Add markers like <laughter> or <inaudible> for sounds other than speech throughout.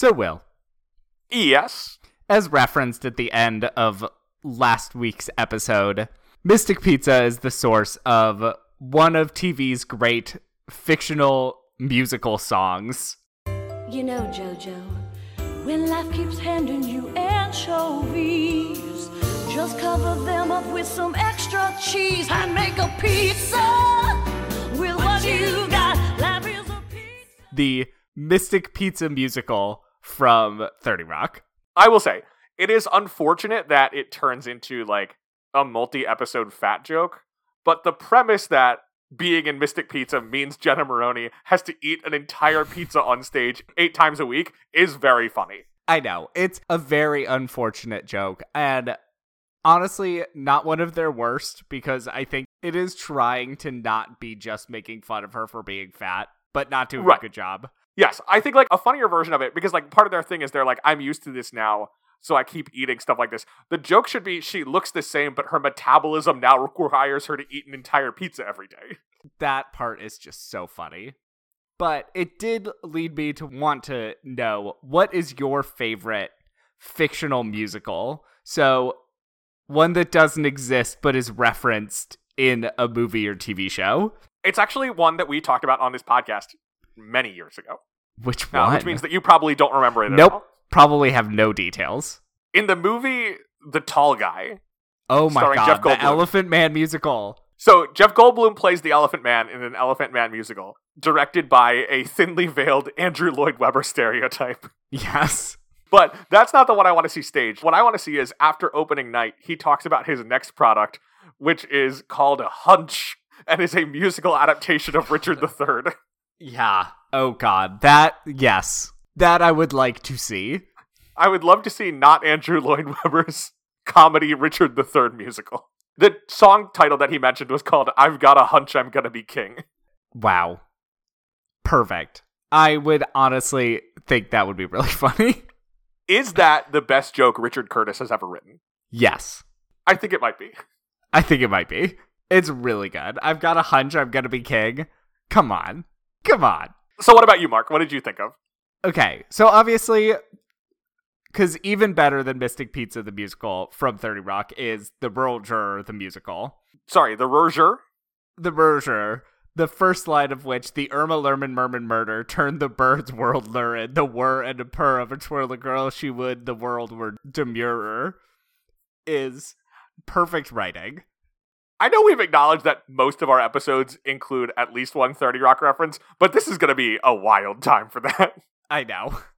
So, Will, Yes. as referenced at the end of last week's episode, Mystic Pizza is the source of one of TV's great fictional musical songs. You know, Jojo, when life keeps handing you anchovies, just cover them up with some extra cheese and make a pizza with what you got. Life is a pizza. The Mystic Pizza musical from 30 Rock. I will say, it is unfortunate that it turns into like a multi episode fat joke, but the premise that being in Mystic Pizza means Jenna Maroney has to eat an entire pizza on stage eight times a week is very funny. I know. It's a very unfortunate joke. And honestly, not one of their worst because I think it is trying to not be just making fun of her for being fat, but not doing Right. a good job. Yes, I think like a funnier version of it because like part of their thing is they're like I'm used to this now, so I keep eating stuff like this. The joke should be she looks the same, but her metabolism now requires her to eat an entire pizza every day. That part is just so funny. But it did lead me to want to know what is your favorite fictional musical? So, one that doesn't exist but is referenced in a movie or TV show. It's actually one that we talked about on this podcast many years ago, Which uh, one? which means that you probably don't remember it. At Nope. Probably have no details. In the movie The Tall Guy, Oh my god, the Elephant Man musical. so Jeff Goldblum plays the Elephant Man in an Elephant Man musical, directed by a thinly veiled Andrew Lloyd Webber stereotype. Yes. But that's not the one I want to see staged. What I want to see is after opening night, he talks about his next product, which is called a Hunch and is a musical adaptation of Richard III. <laughs> Yeah. Oh god. That yes. That I would like to see. I would love to see not Andrew Lloyd Webber's comedy Richard III musical. The song title that he mentioned was called I've Got a Hunch I'm Gonna Be King. Wow. Perfect. I would honestly think that would be really <laughs> funny. Is that the best joke Richard Curtis has ever written? yes. I think it might be. I think it might be. It's really good. I've got a hunch I'm to be king. Come on. Come on. So, what about you, Mark? What did you think of? Okay, so obviously, because even better than Mystic Pizza the musical from 30 Rock is The Berger the musical. Sorry, the Roger. The Berger, the first line of which the Irma Lerman Merman murder turned the bird's world lurid, the whir and a purr of a twirl a girl she would, the world were demurer, is perfect writing. I know we've acknowledged that most of our episodes include at least one 30 Rock reference, but this is going to be a wild time for that. <laughs> I know. <laughs>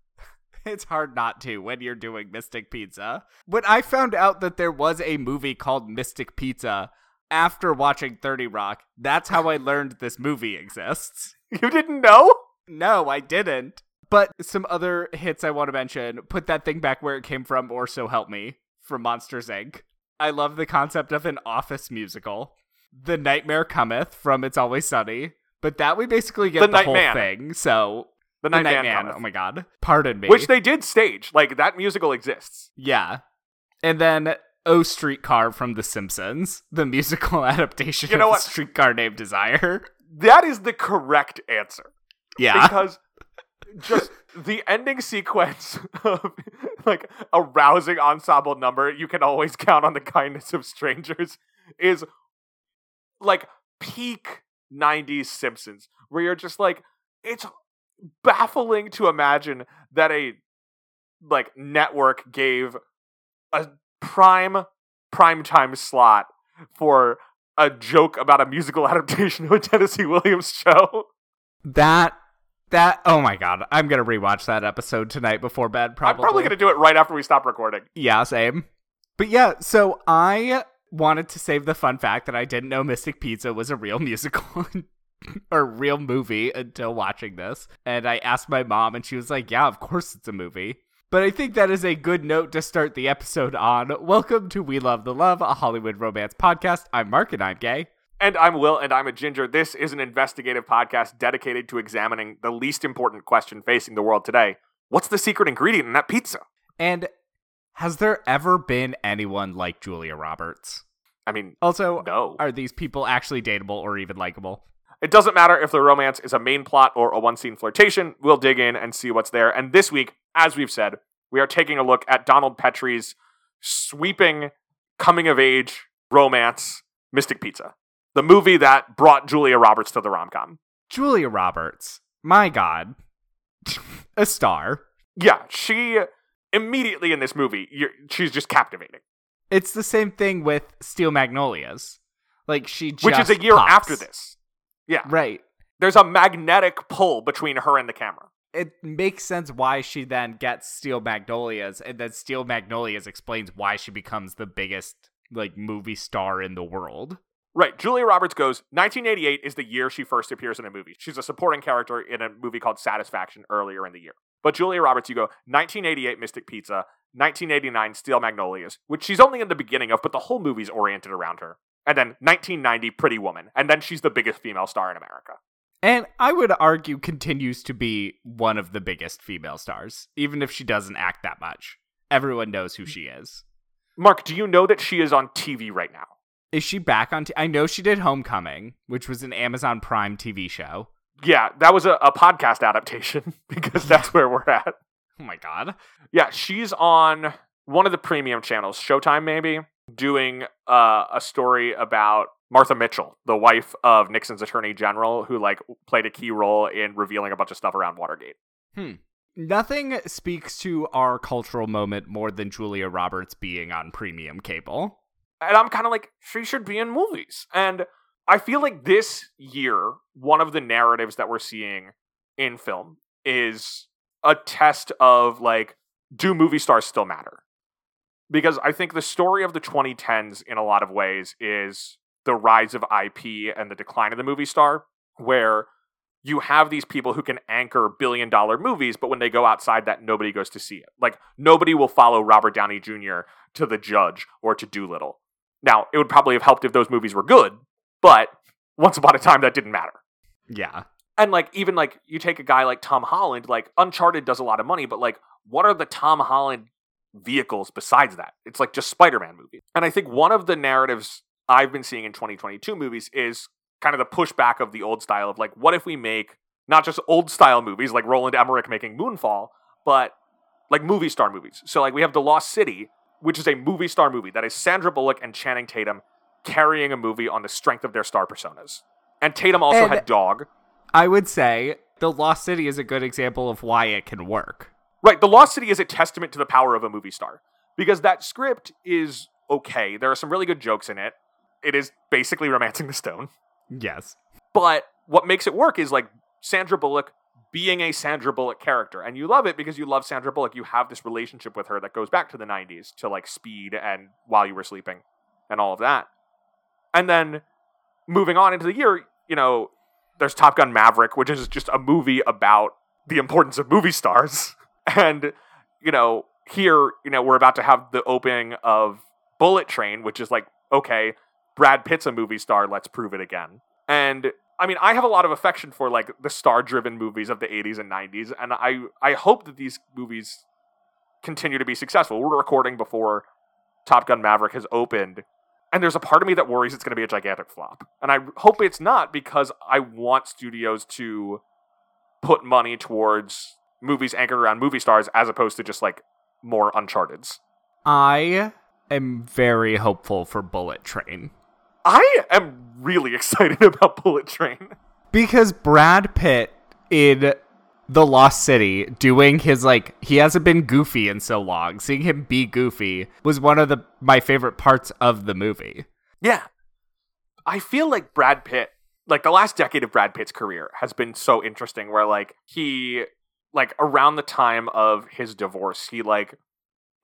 It's hard not to when you're doing Mystic Pizza. When I found out that there was a movie called Mystic Pizza after watching 30 Rock, that's how I learned this movie exists. You didn't know? No, I didn't. But some other hits I want to mention put that thing back where it came from, or so help me, from Monsters Inc. I love the concept of an office musical. The Nightman Cometh from It's Always Sunny. But that we basically get The the, whole Man. thing. So The the Night, Night Man. Man. Oh my god. Pardon me. Which they did stage. Like, that musical exists. Yeah. And then O Streetcar from The Simpsons, the musical <laughs> adaptation You know of what? Streetcar Named Desire. That is the correct answer. Yeah. Because just the ending sequence <laughs> of like a rousing ensemble number, you can always count on the kindness of strangers, is like peak 90s Simpsons, where you're just like, it's baffling to imagine that a like network gave a prime prime time slot for a joke about a musical <laughs> adaptation of a Tennessee Williams show. that that oh my god. I'm gonna rewatch that episode tonight before bed probably. I'm probably to do it right after we stop recording. Yeah, same. But yeah, so I wanted to save the fun fact that I didn't know Mystic Pizza was a real <laughs> musical <laughs> or real movie until watching this. And I asked my mom, and she was like, Yeah, of course it's a movie. But I think that is a good note to start the episode on. Welcome to We Love the Love, a Hollywood romance podcast. I'm Mark and I'm gay. And I'm Will, and I'm a ginger. This is an investigative podcast dedicated to examining the least important question facing the world today. What's the secret ingredient in that pizza? And has there ever been anyone like Julia Roberts? I mean, Also, no. are these people actually dateable or even likable? It doesn't matter if the romance is a main plot or a one scene flirtation. We'll dig in and see what's there. And this week, as we've said, we are taking a look at Donald Petrie's sweeping coming of age romance, Mystic Pizza, the movie that brought Julia Roberts to the rom com. Julia Roberts, my God, <laughs> a star. Yeah, she immediately in this movie, you're, she's just captivating. It's the same thing with Steel Magnolias. Like she just Which is a year pops. after this. Yeah. Right. There's a magnetic pull between her and the camera. It makes sense why she then gets Steel Magnolias, and then Steel Magnolias explains why she becomes the biggest like movie star in the world. Right. Julia Roberts goes, 1988 is the year she first appears in a movie. She's a supporting character in a movie called Satisfaction earlier in the year. But Julia Roberts, you go, 1988 Mystic Pizza, 1989 Steel Magnolias, which she's only in the beginning of, but the whole movie's oriented around her. And then 1990 Pretty Woman. And then she's the biggest female star in America. And I would argue continues to be one of the biggest female stars, even if she doesn't act that much. Everyone knows who she is. Mark, do you know that she is on TV right now? Is she back on? T- I know she did Homecoming, which was an Amazon Prime TV show. Yeah, that was a, a podcast adaptation <laughs> because that's where we're at. <laughs> Oh my god. Yeah, she's on one of the premium channels, Showtime maybe, doing uh, a story about Martha Mitchell, the wife of Nixon's attorney general, who like played a key role in revealing a bunch of stuff around Watergate. Hmm. Nothing speaks to our cultural moment more than Julia Roberts being on premium cable. And I'm kind of like, she should be in movies. And I feel like this year, one of the narratives that we're seeing in film is a test of like, do movie stars still matter? Because I think the story of the 2010s, in a lot of ways, is the rise of IP and the decline of the movie star, where you have these people who can anchor billion dollar movies, but when they go outside that, nobody goes to see it. Like, nobody will follow Robert Downey Jr. to The Judge or to Dolittle. Now, it would probably have helped if those movies were good, but once upon a time, that didn't matter. Yeah. And like, even like, you take a guy like Tom Holland, like, Uncharted does a lot of money, but like, what are the Tom Holland vehicles besides that? It's like just Spider Man movies. And I think one of the narratives I've been seeing in 2022 movies is kind of the pushback of the old style of like, what if we make not just old style movies like Roland Emmerich making Moonfall, but like movie star movies. So like we have The Lost City, which is a movie star movie that is Sandra Bullock and Channing Tatum carrying a movie on the strength of their star personas. And Tatum also And- had Dog. I would say The Lost City is a good example of why it can work. Right, The Lost City is a testament to the power of a movie star because that script is okay. There are some really good jokes in it. It is basically <laughs> romancing the stone. Yes. But what makes it work is like Sandra Bullock being a Sandra Bullock character. And you love it because you love Sandra Bullock. You have this relationship with her that goes back to the 90s, to like Speed and While You Were Sleeping and all of that. And then moving on into the year, you know, there's Top Gun Maverick, which is just a movie about the importance of movie stars. <laughs> And, you know, here, you know, we're about to have the opening of Bullet Train, which is like, okay, Brad Pitt's a movie star, let's prove it again. And I mean, I have a lot of affection for like the star-driven movies of the 80s and 90s, and I I hope that these movies continue to be successful. We're recording before Top Gun Maverick has opened, and there's a part of me that worries it's going to be a gigantic flop. And I hope it's not because I want studios to put money towards movies anchored around movie stars as opposed to just like more Uncharted's. I am very hopeful for Bullet Train. I am really <laughs> excited about Bullet Train. Because Brad Pitt in The Lost City doing his like he hasn't been goofy in so long. Seeing him be goofy was one of the my favorite parts of the movie. Yeah. I feel like Brad Pitt, like the last decade of Brad Pitt's career has been so interesting where like he like around the time of his divorce, he like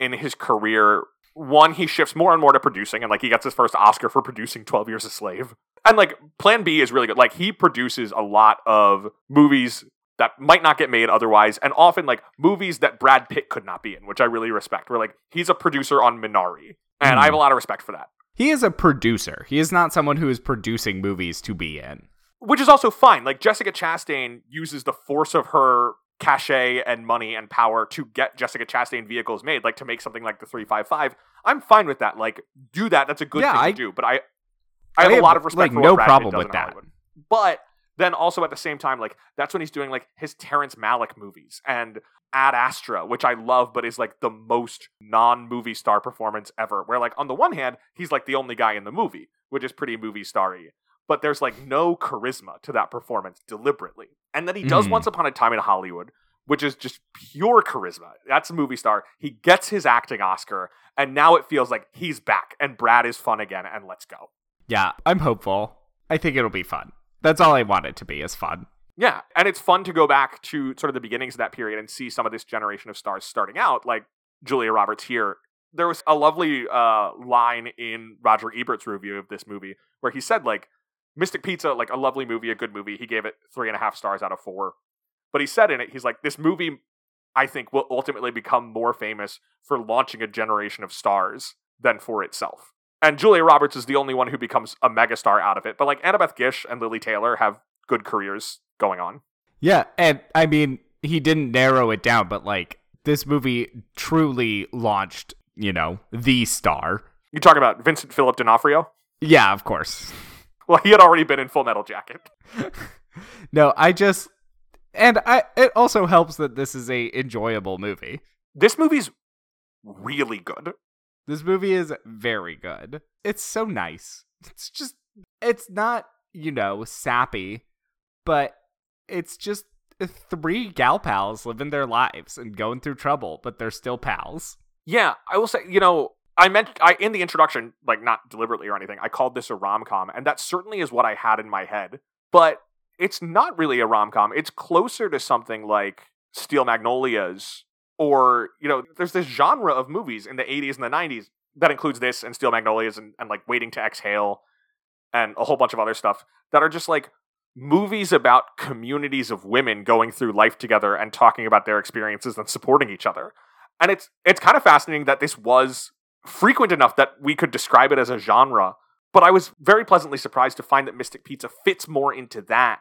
in his career one he shifts more and more to producing and like he gets his first Oscar for producing 12 Years a Slave. And like Plan B is really good. Like he produces a lot of movies that might not get made otherwise and often like movies that Brad Pitt could not be in, which I really respect. Where like he's a producer on Minari. And I have a hmm. lot of respect for that. He is a producer. He is not someone who is producing movies to be in. which is also fine. Like Jessica Chastain uses the force of her cachet and money and power to get Jessica Chastain vehicles made, like to make something like the 355. I'm fine with that. Like do that. That's a good Yeah, thing I- to do. But I I have I a have, lot of respect like, for no Brad problem with that. Hollywood. But then also at the same time, like that's when he's doing like his Terrence Malick movies and Ad Astra, which I love, but is like the most non-movie star performance ever. Where like on the one hand, he's like the only guy in the movie, which is pretty movie starry. But there's like no charisma to that performance deliberately. And then he does Mhm. Once Upon a Time in Hollywood, which is just pure charisma. That's a movie star. He gets his acting Oscar, and now it feels like he's back and Brad is fun again, and let's go. Yeah, I'm hopeful. I think it'll be fun. That's all I want it to be is fun. Yeah, and it's fun to go back to sort of the beginnings of that period and see some of this generation of stars starting out, like Julia Roberts here. There was a lovely uh, line in Roger Ebert's review of this movie where he said, like, Mystic Pizza, like a lovely movie, a good movie. He gave it three and a half stars out of four. But he said in it, he's like, this movie, I think, will ultimately become more famous for launching a generation of stars than for itself. And Julia Roberts is the only one who becomes a megastar out of it. But like Annabeth Gish and Lili Taylor have good careers going on. Yeah, and I mean, he didn't narrow it down, but like this movie truly launched, you know, the star. You talk about Vincent Philip D'Onofrio? Yeah, of course. <laughs> Well, he had already been in Full Metal Jacket. <laughs> no, I just and I it also helps that this is a enjoyable movie. This movie's really good. This movie is very good. It's so nice. It's just it's not, you know, sappy, but it's just uh, three gal pals living their lives and going through trouble, but they're still pals. Yeah, I will say, you know, I meant I in the introduction, like not deliberately or anything, I called this a rom com, and that certainly is what I had in my head. But it's not really a rom com. It's closer to something like Steel Magnolias, or you know, there's this genre of movies in the 80s and the 90s that includes this and Steel Magnolias and, and like Waiting to Exhale and a whole bunch of other stuff that are just like movies about communities of women going through life together and talking about their experiences and supporting each other. And it's it's kind of fascinating that this was frequent enough that we could describe it as a genre. But I was very pleasantly surprised to find that Mystic Pizza fits more into that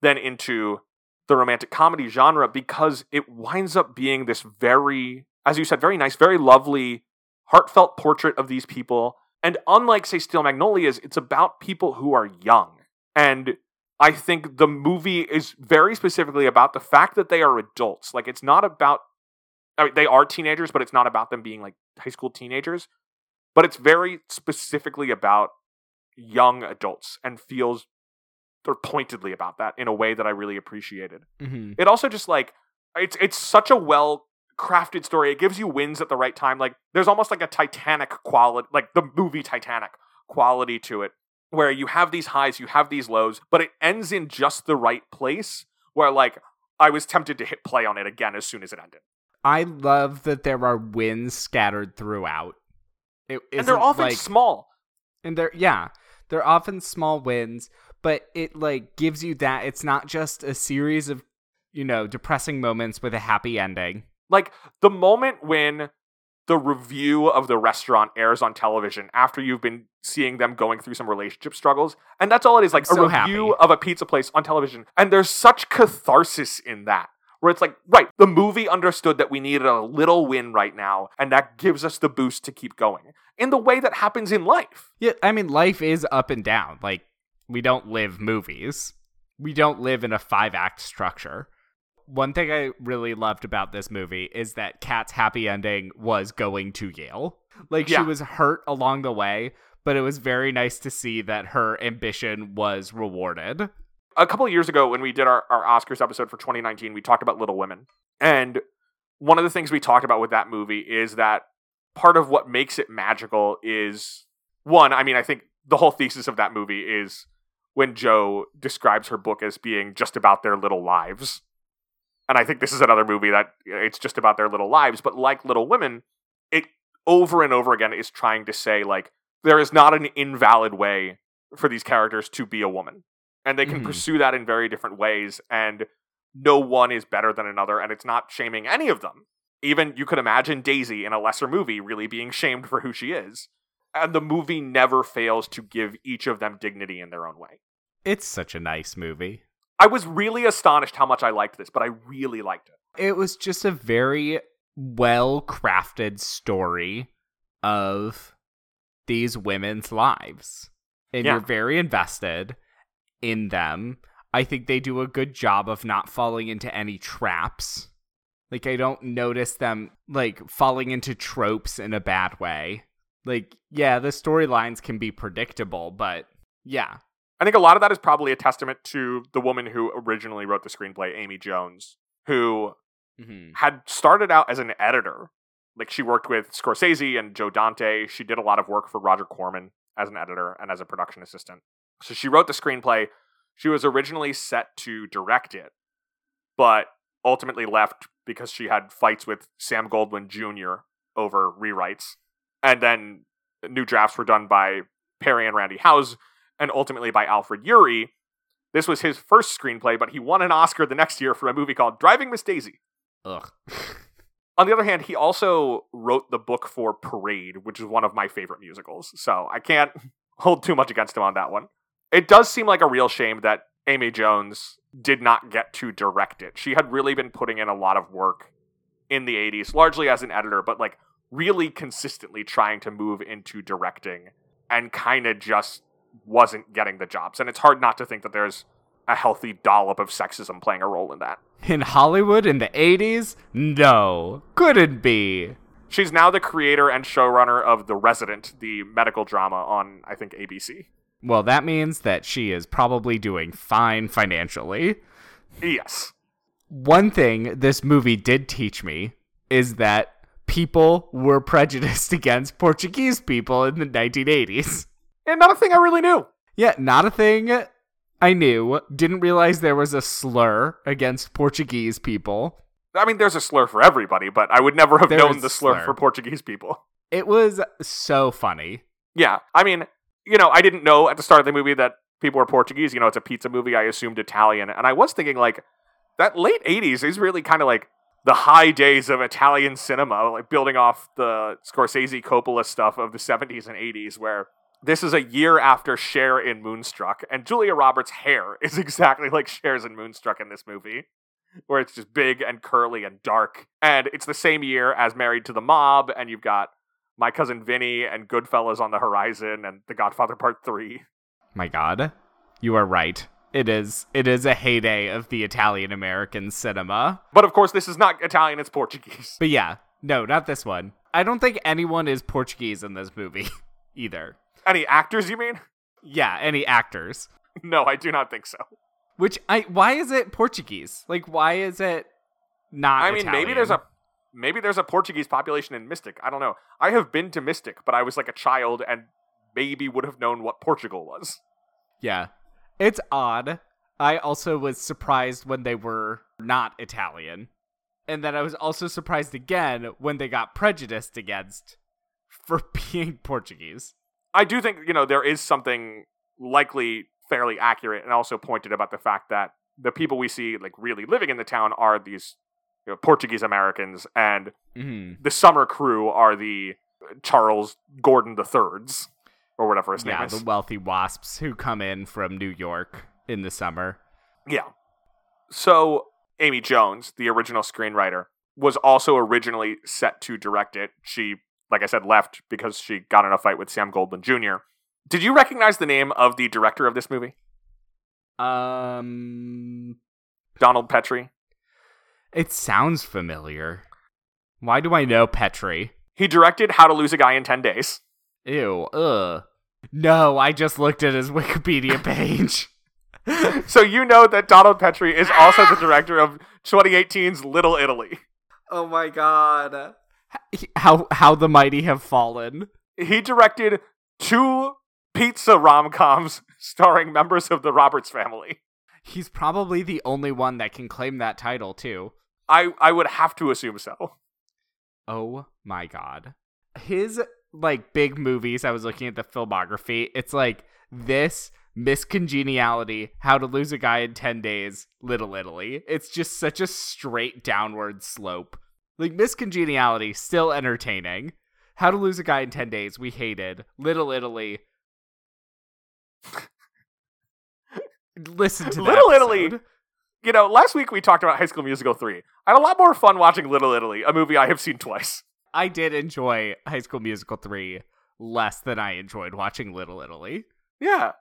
than into the romantic comedy genre because it winds up being this very, as you said, very nice, very lovely, heartfelt portrait of these people. And unlike, say, Steel Magnolias, it's about people who are young. And I think the movie is very specifically about the fact that they are adults. Like, it's not about, I mean, they are teenagers, but it's not about them being like high school teenagers. But it's very specifically about young adults and feels or pointedly about that in a way that I really appreciated. Mm-hmm. It also just like it's it's such a well crafted story. It gives you wins at the right time. Like there's almost like a Titanic quality, like the movie Titanic quality to it, where you have these highs, you have these lows, but it ends in just the right place where like I was tempted to hit play on it again as soon as it ended. I love that there are wins scattered throughout. It and they're often like, small. and they're yeah, they're often small wins, but it like gives you that it's not just a series of you know depressing moments with a happy ending. Like the moment when the review of the restaurant airs on television after you've been seeing them going through some relationship struggles. And that's all it is like a review happy. of a pizza place on television. And there's such catharsis in that. Where it's like, right, the movie understood that we needed a little win right now, and that gives us the boost to keep going. In the way that happens in life. Yeah, I mean life is up and down. Like we don't live movies. We don't live in a five act structure. One thing I really loved about this movie is that Kat's happy ending was going to Yale. Like Yeah. she was hurt along the way, but it was very nice to see that her ambition was rewarded. A couple of years ago when we did our, our Oscars episode for 2019, we talked about Little Women. And one of the things we talked about with that movie is that part of what makes it magical is one, I mean, I think the whole thesis of that movie is when Jo describes her book as being just about their little lives. And I think this is another movie that it's just about their little lives, but like Little Women, it over and over again is trying to say like there is not an invalid way for these characters to be a woman and they can Mhm. pursue that in very different ways and no one is better than another and it's not shaming any of them even you could imagine daisy in a lesser movie really being shamed for who she is and the movie never fails to give each of them dignity in their own way It's such a nice movie. i was really astonished how much i liked this but i really liked it It was just a very well crafted story of these women's lives. And Yeah. you're very invested in them. I think they do a good job of not falling into any traps. Like I don't notice them like falling into tropes in a bad way. Like yeah, the storylines can be predictable, but yeah. I think a lot of that is probably a testament to the woman who originally wrote the screenplay, Amy Jones, who Mm-hmm. had started out as an editor. Like she worked with Scorsese and Joe Dante. She did a lot of work for Roger Corman as an editor and as a production assistant. So she wrote the screenplay. She was originally set to direct it, but ultimately left because she had fights with Sam Goldwyn Jr. over rewrites. And then new drafts were done by Perry and Randy Howze and ultimately by Alfred Uhry. This was his first screenplay, but he won an Oscar the next year for a movie called Driving Miss Daisy. Ugh. <laughs> On the other hand, he also wrote the book for Parade, which is one of my favorite musicals. So I can't <laughs> hold too much against him on that one. It does seem like a real shame that Amy Jones did not get to direct it. She had really been putting in a lot of work in the 80s, largely as an editor, but like really consistently trying to move into directing and kind of just wasn't getting the jobs. And it's hard not to think that there's a healthy dollop of sexism playing a role in that. In Hollywood in the 80s? No. Couldn't be. She's now the creator and showrunner of The Resident, the medical drama on, I think, ABC. Well, that means that she is probably doing fine financially. Yes. One thing this movie did teach me is that people were <laughs> prejudiced against Portuguese people in the 1980s. And not a thing I really knew. Yeah, not a thing I knew. Didn't realize there was a slur against Portuguese people. I mean, there's a slur for everybody, but I would never have There known the slur, slur. for Portuguese people. It was so funny. Yeah. I mean, you know, I didn't know at the start of the movie that people were Portuguese. You know, it's a pizza movie. I assumed Italian. And I was thinking, like, that late 80s is really kind of like the high days of Italian cinema, like building off the Scorsese Coppola stuff of the 70s and 80s, where this is a year after Cher in Moonstruck, and Julia Roberts' hair <laughs> is exactly like Cher's in Moonstruck in this movie, where it's just big and curly and dark. And it's the same year as Married to the Mob, and you've got My Cousin Vinny and Goodfellas on the horizon, and The Godfather Part 3. My god. You are right. It is it is a heyday of the Italian American cinema. But of course, this is not Italian, it's Portuguese. But yeah, no, not this one. I don't think anyone is Portuguese in this movie <laughs> either. Any actors, you mean? Yeah, any actors. No, I do not think so. Which I why is it Portuguese? Like why is it not I mean, maybe there's a Italian? Maybe there's a Portuguese population in Mystic. I don't know. I have been to Mystic, but I was like a child and maybe would have known what Portugal was. Yeah. It's odd. I also was surprised when they were not Italian. And then I was also surprised again when they got prejudiced against for <laughs> being Portuguese. I do think, you know, there is something likely fairly accurate and also pointed about the fact that the people we see like really living in the town are these you know, Portuguese Americans and Mm-hmm. the summer crew are the Charles Gordon the Thirds or whatever his Yeah, name is. the wealthy wasps who come in from New York in the summer. Yeah. So Amy Jones, the original screenwriter, was also originally set to direct it. She, like I said, left because she got in a fight with Sam Goldwyn Jr. Did you recognize the name of the director of this movie? Um, Donald Petrie. It sounds familiar. Why do I know Petrie? He directed How to Lose a Guy in 10 Days. Ew, ugh. No, I just looked at his <laughs> Wikipedia page. So you know that Donald Petrie is also the director of 2018's Little Italy. oh my god. How how the mighty have fallen. He directed two pizza rom-coms starring members of the Roberts family. He's probably the only one that can claim that title too. I, I would have to assume so. Oh my god. His like big movies, I was looking at the filmography. It's like this Miss Congeniality, how to lose a guy in 10 days, Little Italy. It's just such a straight downward slope. Like Miss Congeniality, still entertaining. How to lose a guy in 10 days, we hated. Little Italy. <laughs> Listen to that Little Italy-. You know, last week we talked about High School Musical 3. I had a lot more fun watching Little Italy, a movie I have seen twice. I did enjoy High School Musical 3 less than I enjoyed watching Little Italy. Yeah.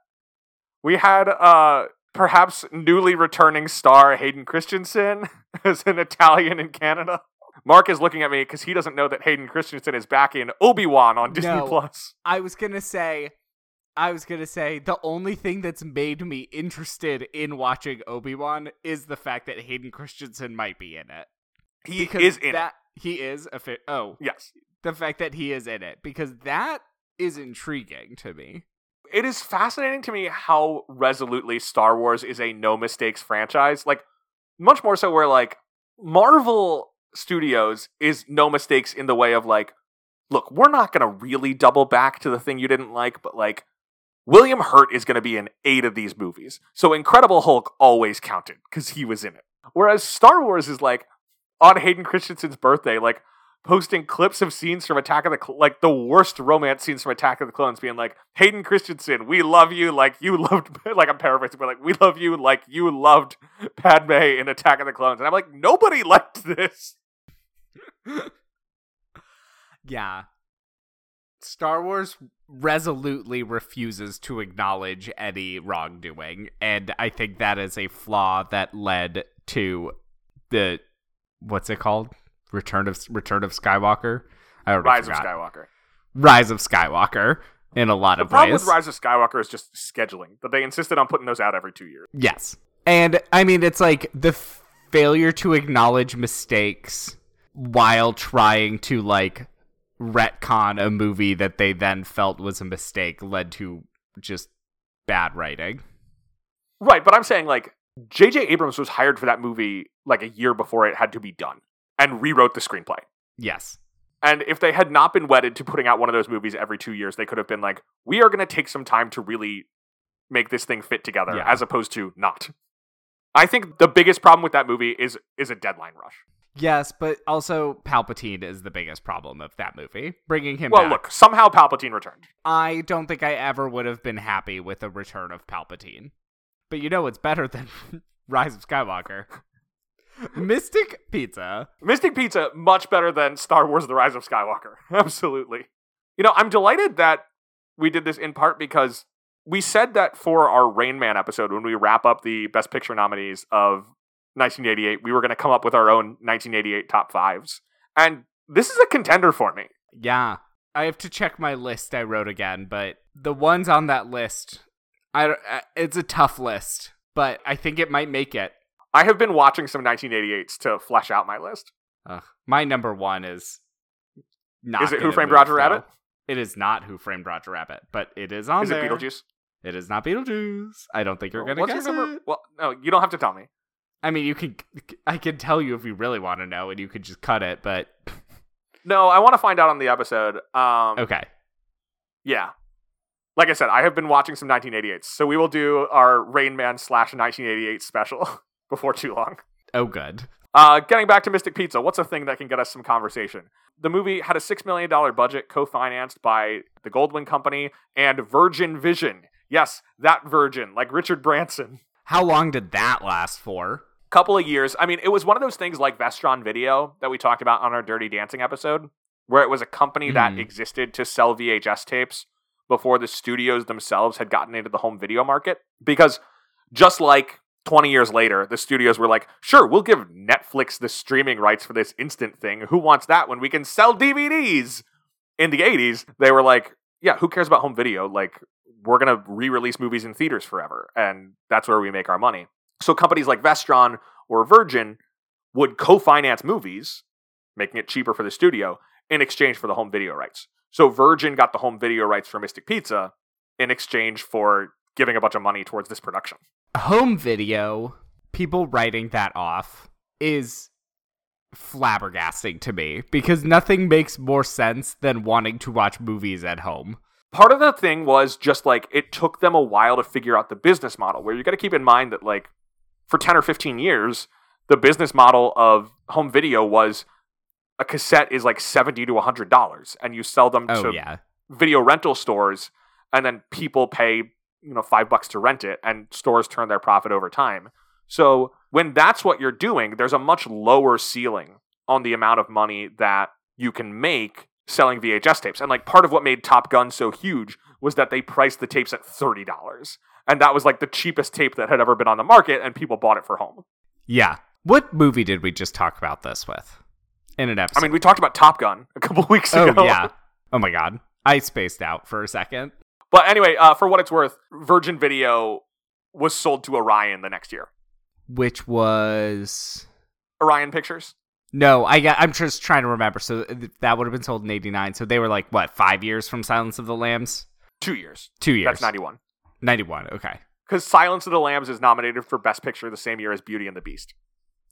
We had uh perhaps newly returning star Hayden Christensen <laughs> as an Italian in Canada. Mark is looking at me because he doesn't know that Hayden Christensen is back in Obi Wan on Disney No. Plus. I was gonna say, I was gonna say the only thing that's made me interested in watching Obi Wan is the fact that Hayden Christensen might be in it. He Because is in that he is a fi- oh. Yes. the fact that he is in it because that is intriguing to me. It is fascinating to me how resolutely Star Wars is a no mistakes franchise. Like, much more so where, like, Marvel Studios is no mistakes in the way of, like, look, we're not going to really double back to the thing you didn't like, but, like, William Hurt is going to be in eight of these movies. So Incredible Hulk always counted because he was in it. Whereas Star Wars is like on Hayden Christensen's birthday, like posting clips of scenes from Attack of the Cl- like the worst romance scenes from Attack of the Clones, being like Hayden Christensen, we love you like you loved <laughs> like I'm paraphrasing, but like we love you like you loved Padme in Attack of the Clones, and I'm like nobody <laughs> liked this. <laughs> Yeah. Star Wars resolutely refuses to acknowledge any wrongdoing, and I think that is a flaw that led to the what's it called? Return of Return of Skywalker. I already Rise of. Skywalker. Rise of Skywalker in a lot of The problem ways. with Rise of Skywalker is just scheduling. That they insisted on putting those out every two years. Yes. And I mean, it's like the f- failure to acknowledge mistakes while trying to like retcon a movie that they then felt was a mistake led to just bad writing. Right, but I'm saying like J.J. Abrams was hired for that movie like a year before it had to be done and rewrote the screenplay. Yes. And if they had not been wedded to putting out one of those movies every two years, they could have been like, we are going to take some time to really make this thing fit together, Yeah. as opposed to not. I think the biggest problem with that movie is is a deadline rush. Yes, but also Palpatine is the biggest problem of that movie. Bringing him back. Well, back. look, somehow Palpatine returned. I don't think I ever would have been happy with a return of Palpatine. But you know it's better than <laughs> Rise of Skywalker? <laughs> Mystic Pizza. Mystic Pizza much better than Star Wars: The Rise of Skywalker. <laughs> Absolutely. You know, I'm delighted that we did this in part because we said that for our Rain Man episode when we wrap up the Best Picture nominees of 1988, we were going to come up with our own 1988 top fives, and this is a contender for me. Yeah. I have to check my list I wrote again, but the ones on that list, I uh, it's a tough list, but I think it might make it. I have been watching some 1988s to flesh out my list. Ugh. My number one is not. Is it Who Framed Roger though. Rabbit? It is not Who Framed Roger Rabbit, but it is on Is it there. Beetlejuice? It is not Beetlejuice. I don't think you're gonna What's guess your number? it. Well, no, you don't have to tell me. I mean, you can. I can tell you if you really want to know, and you could just cut it. But <laughs> No, I want to find out on the episode. Um, okay, Yeah. Like I said, I have been watching some 1988s, so we will do our Rain Man slash 1988 special <laughs> before too long. oh good. Uh, getting back to Mystic Pizza, what's a thing that can get us some conversation? The movie had a $6 million budget co financed by the Goldwyn Company and Virgin Vision. Yes, that Virgin, like Richard Branson. How long did that last for? Couple of years. I mean, it was one of those things like Vestron Video that we talked about on our Dirty Dancing episode, where it was a company that Mhm. existed to sell VHS tapes before the studios themselves had gotten into the home video market. Because just like 20 years later, the studios were like, sure, we'll give Netflix the streaming rights for this instant thing. Who wants that when we can sell DVDs? In the 80s, they were like, yeah, who cares about home video? Like, we're going to re release movies in theaters forever. And that's where we make our money. So companies like Vestron or Virgin would co finance movies, making it cheaper for the studio in exchange for the home video rights. So Virgin got the home video rights for Mystic Pizza in exchange for giving a bunch of money towards this production. Home video. People writing that off is flabbergasting to me because nothing makes more sense than wanting to watch movies at home. Part of the thing was just like it took them a while to figure out the business model, where you got to keep in mind that, like, for 10 or 15 years, the business model of home video was a cassette is like 70 to $100, and you sell them Oh to yeah. video rental stores and then people pay you know five bucks to rent it and stores turn their profit over time so when that's what you're doing there's a much lower ceiling on the amount of money that you can make selling VHS tapes. And like part of what made Top Gun so huge was that they priced the tapes at $30. And that was like the cheapest tape that had ever been on the market, and people bought it for home. Yeah. What movie did we just talk about this with? In an episode. I mean, we talked about Top Gun a couple <laughs> weeks oh ago. yeah. Oh my god. I spaced out for a second. But anyway, uh, for what it's worth, Virgin Video was sold to Orion the next year. Which was Orion Pictures. No, I got. I'm just trying to remember. So that would have been sold in '89. So they were like what, five years from Silence of the Lambs? Two years. Two years. That's 91. 91. Okay. Because Silence of the Lambs is nominated for Best Picture the same year as Beauty and the Beast.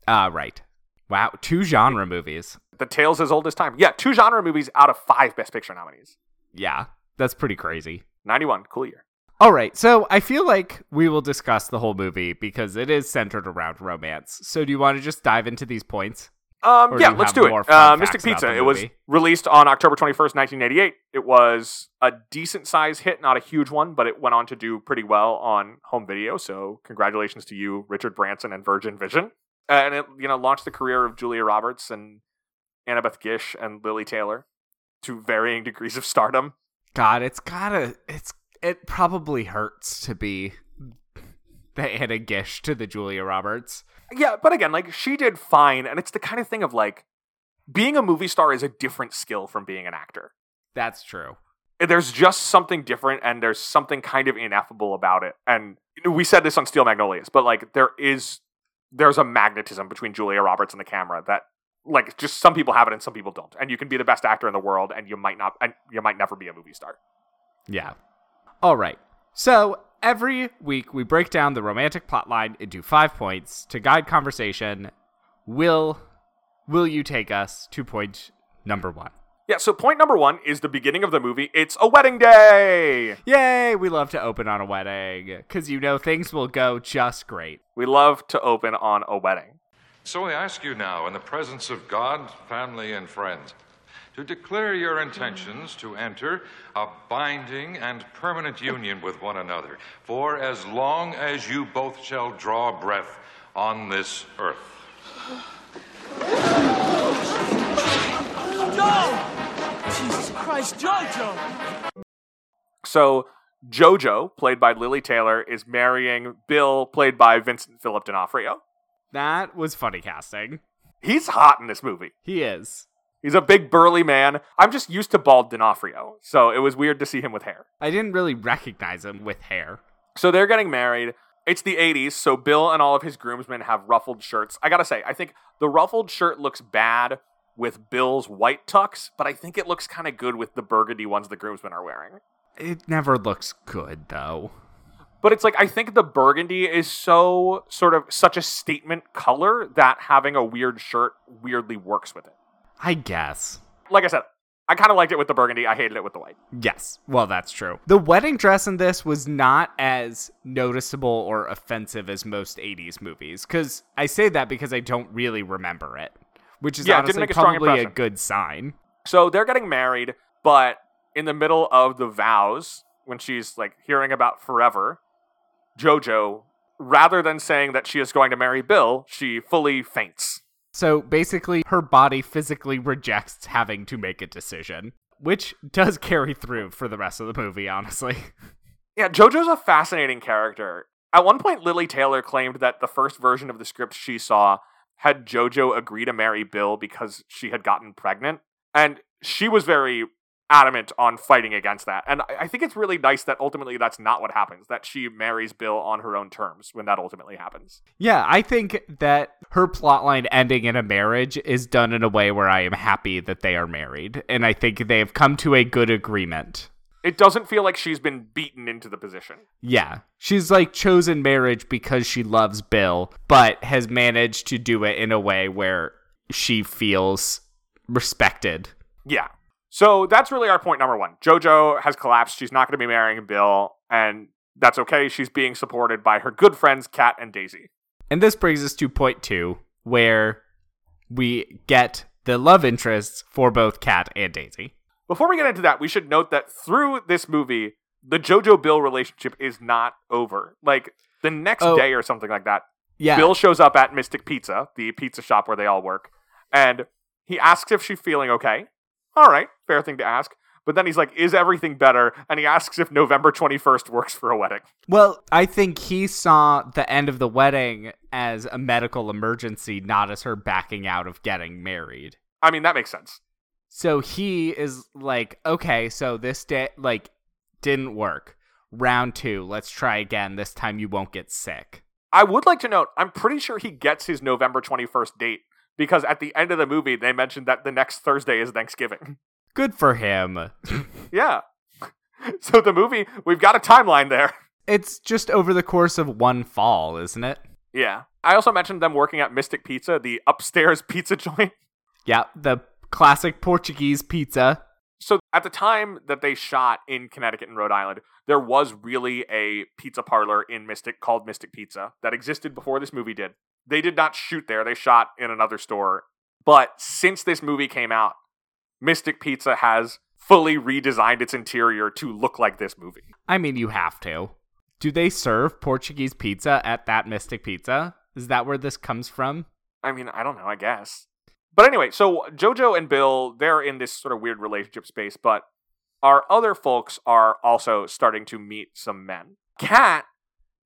Uh right. Wow. Two genre movies. The Tale's as old as time. Yeah, two genre movies out of five Best Picture nominees. Yeah, that's pretty crazy. 91, cool year. All right, so I feel like we will discuss the whole movie because it is centered around romance. So do you want to just dive into these points? Um, Or yeah, let's do it. Uh, Mystic Pizza. It was released on October 21st, 1988. It was a decent size hit, not a huge one, but it went on to do pretty well on home video. So congratulations to you, Richard Branson and Virgin Vision. Uh, and it, you know, launched the career of Julia Roberts and Annabeth Gish and Lili Taylor to varying degrees of stardom. God, it's gotta. It's it probably hurts to be the Anna Gish to the Julia Roberts. Yeah, but again, like she did fine, and it's the kind of thing of like being a movie star is a different skill from being an actor. That's true. there's just something different and there's something kind of ineffable about it and we said this on steel magnolias but like there is there's a magnetism between julia roberts and the camera that like just some people have it and some people don't and you can be the best actor in the world and you might not and you might never be a movie star Yeah. All right. So every week we break down the romantic plotline into five points to guide conversation. Will will you take us to point number one? yeah so point number one is the beginning of the movie it's a wedding day Yay! We love to open on a wedding because you know things will go just great. we love to open on a wedding So I ask you now, in the presence of God, family, and friends, to declare your intentions to enter a binding and permanent union with one another for as long as you both shall draw breath on this earth. Jesus Christ, JoJo! so jojo played by lili taylor is marrying bill played by vincent philip d'onofrio That was funny casting. he's hot in this movie He is. He's a big burly man. I'm just used to bald D'Onofrio, so it was weird to see him with hair. I didn't really recognize him with hair. So they're getting married. It's the 80s, so Bill and all of his groomsmen have ruffled shirts. I gotta say, I think the ruffled shirt looks bad with Bill's white tux, but I think it looks kind of good with the burgundy ones the groomsmen are wearing. It never looks good though. But it's like I think the burgundy is so sort of such a statement color that having a weird shirt weirdly works with it. I guess. Like I said, I kind of liked it with the burgundy. I hated it with the white. Yes, well, that's true. The wedding dress in this was not as noticeable or offensive as most 80s movies. Because I say that because I don't really remember it, which is Yeah, honestly a probably a good sign. So they're getting married, but in the middle of the vows, when she's like hearing about forever, Jojo, rather than saying that she is going to marry Bill, she fully faints. So basically, her body physically rejects having to make a decision, which does <laughs> carry through for the rest of the movie, honestly. Yeah, Jojo's a fascinating character. At one point, Lili Taylor claimed that the first version of the script she saw had Jojo agree to marry Bill because she had gotten pregnant. And she was very adamant on fighting against that. And I think it's really nice that ultimately that's not what happens, that she marries Bill on her own terms when that ultimately happens. Yeah, I think that her plotline ending in a marriage is done in a way where I am happy that they are married, and I think they have come to a good agreement. It doesn't feel like she's been beaten into the position. Yeah, she's like chosen marriage because she loves Bill, but has managed to do it in a way where she feels respected. Yeah. So that's really our point number one. JoJo has collapsed. She's not going to be marrying Bill, and that's okay. She's being supported by her good friends, Kat and Daisy. And this brings us to point two, where we get the love interests for both Kat and Daisy. Before we get into that, we should note that through this movie, the JoJo Bill relationship is not over. Like the next Oh. day or something like that, Yeah. Bill shows up at Mystic Pizza, the pizza shop where they all work, and he asks if she's feeling okay. All right, fair thing to ask. But then he's like, is everything better? And he asks if November 21st works for a wedding. Well, I think he saw the end of the wedding as a medical emergency, not as her backing out of getting married. I mean, that makes sense. So he is like, okay, so this day, like, didn't work. Round two, let's try again. This time you won't get sick. I would like to note, I'm pretty sure he gets his November 21st date because at the end of the movie, they mentioned that the next Thursday is Thanksgiving. <laughs> Good for him. <laughs> Yeah. <laughs> So the movie, we've got a timeline there. it's just over the course of one fall, isn't it? Yeah. I also mentioned them working at Mystic Pizza, the upstairs pizza joint. Yeah, the classic Portuguese pizza. So at the time that they shot in Connecticut and Rhode Island, there was really a pizza parlor in Mystic called Mystic Pizza that existed before this movie did. They did not shoot there, they shot in another store. But since this movie came out, Mystic Pizza has fully redesigned its interior to look like this movie. I mean, you have to. Do they serve Portuguese pizza at that Mystic Pizza? Is that where this comes from? I mean, I don't know, I guess. But anyway, so Jojo and Bill, they're in this sort of weird relationship space, but our other folks are also starting to meet some men. Kat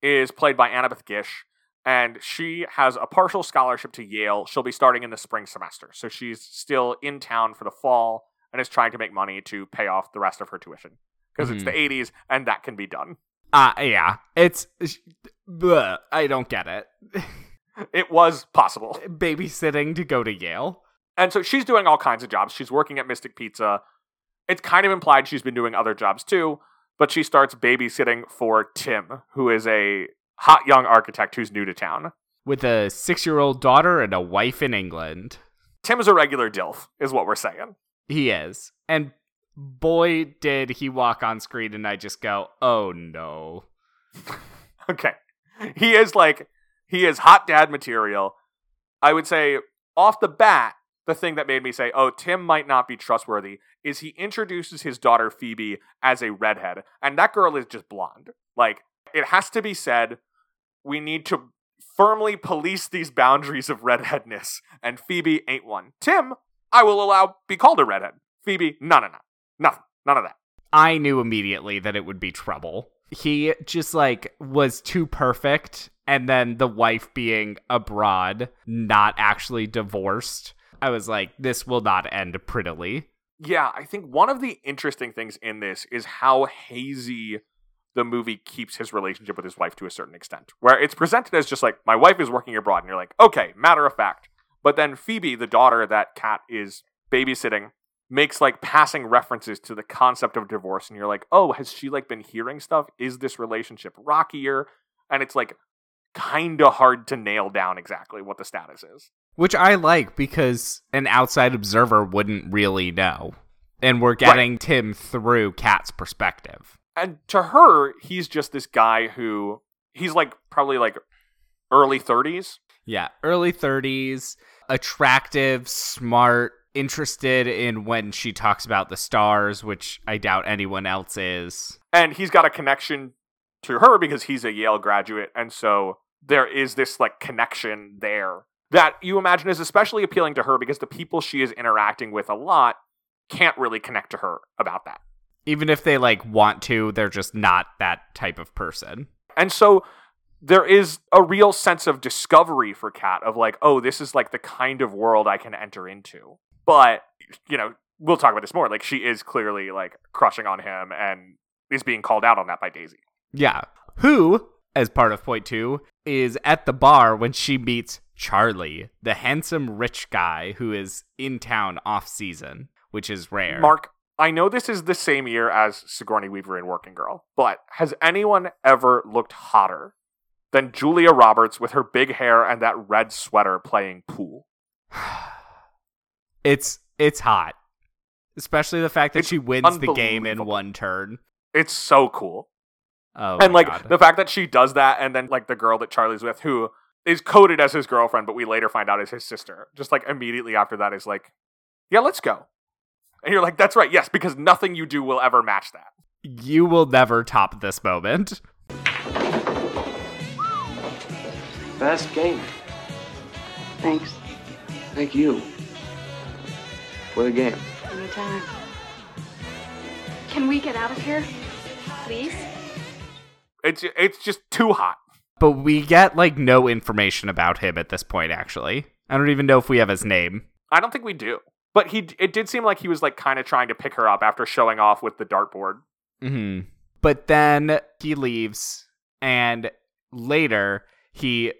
is played by Annabeth Gish, and she has a partial scholarship to Yale. She'll be starting in the spring semester. So she's still in town for the fall and is trying to make money to pay off the rest of her tuition. Because it's the 80s and that can be done. Uh, yeah. It's. Bleh, I don't get it. <laughs> It was possible. Babysitting to go to Yale? And so she's doing all kinds of jobs. She's working at Mystic Pizza. It's kind of implied she's been doing other jobs too, but she starts babysitting for Tim, who is a hot young architect who's new to town. With a six year old daughter and a wife in England. Tim is a regular DILF, is what we're saying. He is. And boy, did he walk on screen, and I just go, oh no. <laughs> Okay. He is like, he is hot dad material. I would say, off the bat, the thing that made me say, oh, Tim might not be trustworthy is he introduces his daughter Phoebe as a redhead, and that girl is just blonde. Like, it has to be said, we need to firmly police these boundaries of redheadness, and Phoebe ain't one. Tim, I will allow be called a redhead. Phoebe, no, no, no. Nothing. None of that. I knew immediately that it would be trouble. He just like was too perfect, and then the wife being abroad, not actually divorced. I was like, this will not end prettily. Yeah, I think one of the interesting things in this is how hazy the movie keeps his relationship with his wife to a certain extent. Where it's presented as just like, my wife is working abroad, and you're like, okay, matter of fact. But then Phoebe, the daughter that Kat is babysitting, makes like passing references to the concept of divorce, and you're like, oh, has she like been hearing stuff? Is this relationship rockier? And it's like kinda hard to nail down exactly what the status is. Which I like because an outside observer wouldn't really know. And we're getting Tim through Kat's perspective. And to her, he's just this guy who he's like probably like early 30s. Yeah, early 30s, attractive, smart, interested in when she talks about the stars, which I doubt anyone else is. And he's got a connection to her because he's a Yale graduate. And so there is this like connection there that you imagine is especially appealing to her because the people she is interacting with a lot can't really connect to her about that. Even if they like want to, they're just not that type of person. And so there is a real sense of discovery for Kat of like, oh, this is like the kind of world I can enter into. But, you know, we'll talk about this more. Like she is clearly like crushing on him and is being called out on that by Daisy. Yeah. Who, as part of point two, is at the bar when she meets Charlie, the handsome rich guy who is in town off season, which is rare. Mark, I know this is the same year as Sigourney Weaver in Working Girl, but has anyone ever looked hotter than Julia Roberts with her big hair and that red sweater playing pool? <sighs> It's it's hot. Especially the fact that It's she wins the game in one turn. It's so cool. Oh, and like God. the fact that she does that and then like the girl that Charlie's with who is coded as his girlfriend but we later find out is his sister. Just like immediately after that is like, "Yeah, let's go." And you're like, "That's right. Yes, because nothing you do will ever match that." you will never top this moment. Best game. Thanks. Thank you. For the game. time. Can we get out of here? Please? It's it's just too hot. But we get like no information about him at this point actually. I don't even know if we have his name. I don't think we do. But he it did seem like he was like kind of trying to pick her up after showing off with the dartboard. Mhm. But then he leaves and later he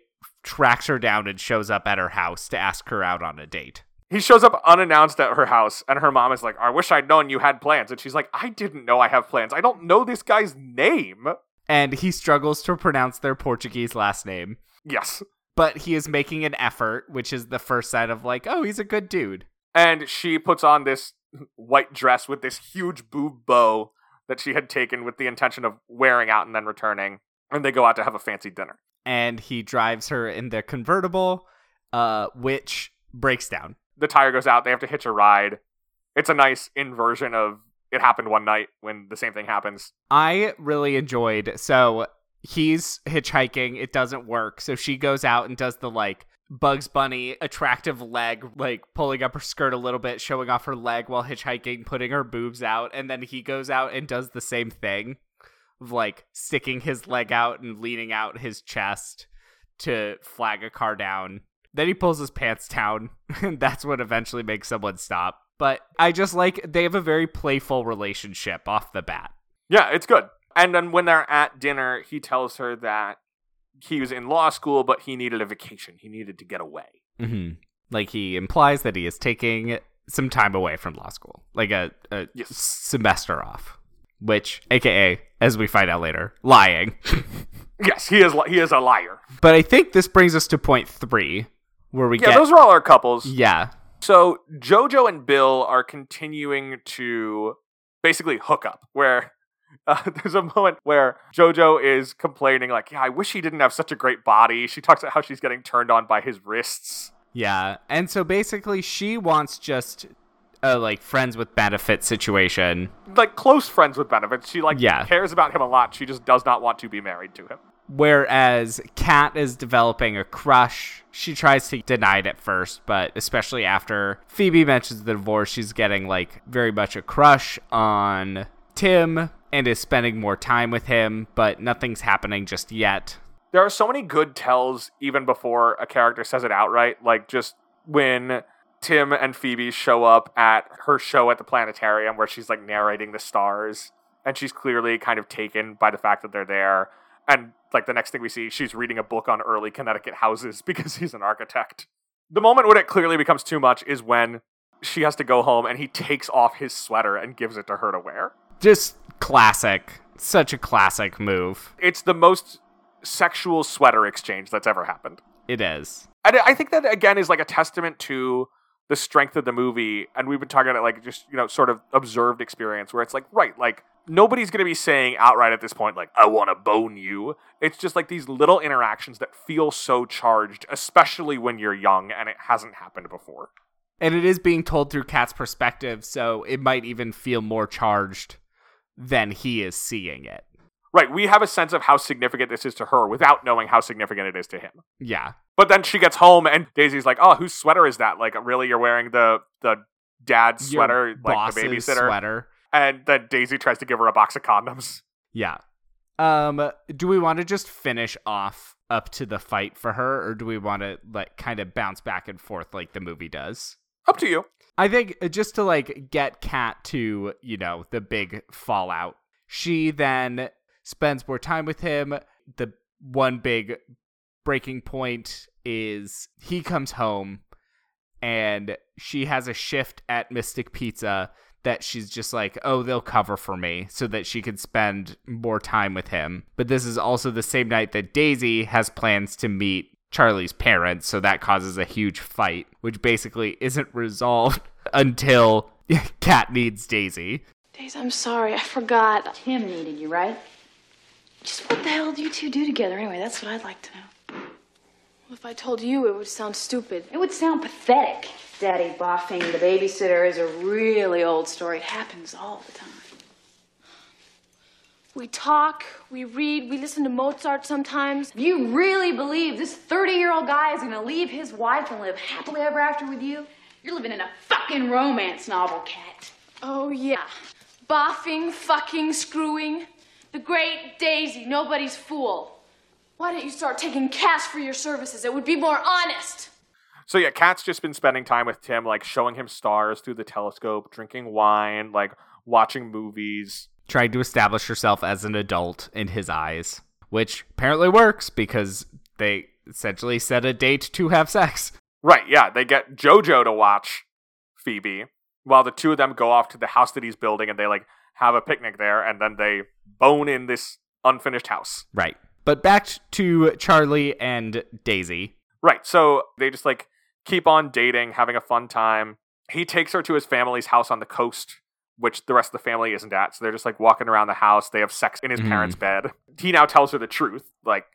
tracks her down and shows up at her house to ask her out on a date. He shows up unannounced at her house, and her mom is like, I wish I'd known you had plans. And she's like, I didn't know I have plans. I don't know this guy's name. And he struggles to pronounce their Portuguese last name. Yes. But he is making an effort, which is the first sign of like, oh, he's a good dude. And she puts on this white dress with this huge boob bow that she had taken with the intention of wearing out and then returning. And they go out to have a fancy dinner. And he drives her in the convertible, uh, which breaks down. The tire goes out. They have to hitch a ride. It's a nice inversion of it happened one night when the same thing happens. I really enjoyed. So he's hitchhiking. It doesn't work. So she goes out and does the like Bugs Bunny attractive leg, like pulling up her skirt a little bit, showing off her leg while hitchhiking, putting her boobs out. And then he goes out and does the same thing of like sticking his leg out and leaning out his chest to flag a car down. Then he pulls his pants down, <laughs> and that's what eventually makes someone stop. But I just like they have a very playful relationship off the bat. Yeah, it's good. And then when they're at dinner, he tells her that he was in law school, but he needed a vacation. He needed to get away. Mm-hmm. Like he implies that he is taking some time away from law school, like a, a Yes. semester off, which, aka, as we find out later, lying. <laughs> Yes, he is. li- He is a liar. but I think this brings us to point three, where we Yeah, get those are all our couples. yeah, So Jojo and Bill are continuing to basically hook up. Where <laughs> uh, there's a moment where Jojo is complaining, like, "Yeah, I wish he didn't have such a great body." She talks about how she's getting turned on by his wrists. yeah, and so basically she wants just a like friends with benefit situation. Like close friends with benefits. She like Yeah. cares about him a lot. She just does not want to be married to him. Whereas Kat is developing a crush. She tries to deny it at first, but especially after Phoebe mentions the divorce, she's getting like very much a crush on Tim and is spending more time with him, but nothing's happening just yet. there are so many good tells even before a character says it outright. Like just when Tim and Phoebe show up at her show at the planetarium where she's like narrating the stars and she's clearly kind of taken by the fact that they're there. And like the next thing we see, she's reading a book on early Connecticut houses <laughs> because he's an architect. The moment when it clearly becomes too much is when she has to go home and he takes off his sweater and gives it to her to wear. Just classic. Such a classic move. It's the most sexual sweater exchange that's ever happened. It is. And I think that again is like a testament to the strength of the movie. And we've been talking about like just you know sort of observed experience where it's like right like nobody's gonna be saying outright at this point like I want to bone you. It's just like these little interactions that feel so charged, especially when you're young and it hasn't happened before. And it is being told through Kat's perspective, so it might even feel more charged than he is seeing it. Right, we have a sense of how significant this is to her without knowing how significant it is to him. Yeah. But then she gets home and Daisy's like, "Oh, whose sweater is that? Like, really, you're wearing the the dad's Your sweater, like the babysitter?" sweater. And then Daisy tries to give her a box of condoms. Yeah. Um, do we want to just finish off up to the fight for her, or do we want to like kind of bounce back and forth like the movie does? Up to you. I think uh, just to like get Kat to, you know, the big fallout. She then spends more time with him. The one big breaking point is he comes home and she has a shift at Mystic Pizza that she's just like, oh, they'll cover for me so that she can spend more time with him. But this is also the same night that Daisy has plans to meet Charlie's parents, so that causes a huge fight, which basically isn't resolved <laughs> until <laughs> Kat needs Daisy. Daisy, I'm sorry, I forgot. Tim needed you, right? Just what the hell do you two do together anyway? That's what I'd like to know. Well, if I told you, it would sound stupid. It would sound pathetic. Daddy boffing the babysitter is a really old story. It happens all the time. We talk, we read, we listen to Mozart sometimes. If you really believe this 30 year old guy is gonna leave his wife and live happily ever after with you, you're living in a fucking romance novel, Kat. Oh, yeah. Boffing, fucking, screwing. The great Daisy, nobody's fool. Why don't you start taking cash for your services? It would be more honest. So yeah, Kat's just been spending time with Tim, like showing him stars through the telescope, drinking wine, like watching movies. Trying to establish herself as an adult in his eyes, which apparently works because they essentially set a date to have sex. Right, yeah, they get Jojo to watch Phoebe while the two of them go off to the house that he's building and they like have a picnic there and then they bone in this unfinished house. Right. But back to Charlie and Daisy. Right. So they just like keep on dating, having a fun time. He takes her to his family's house on the coast, which the rest of the family isn't at. So they're just like walking around the house. They have sex in his Mhm. parents' bed. He now tells her the truth, like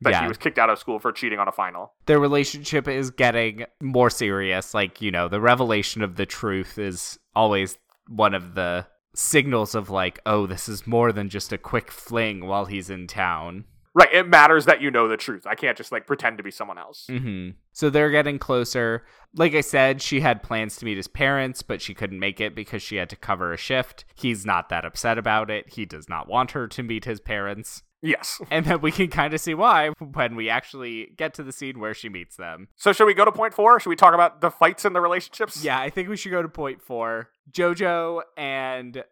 that Yeah. she was kicked out of school for cheating on a final. Their relationship is getting more serious. Like, you know, the revelation of the truth is always one of the signals of, like, oh, this is more than just a quick fling while he's in town. Right. It matters that you know the truth. I can't just like pretend to be someone else. hmm So they're getting closer. Like I said, she had plans to meet his parents, but she couldn't make it because she had to cover a shift. He's not that upset about it. He does not want her to meet his parents. Yes. <laughs> And then we can kind of see why when we actually get to the scene where she meets them. So should we go to point four? Should we talk about the fights in the relationships? Yeah, I think we should go to point four. Jojo and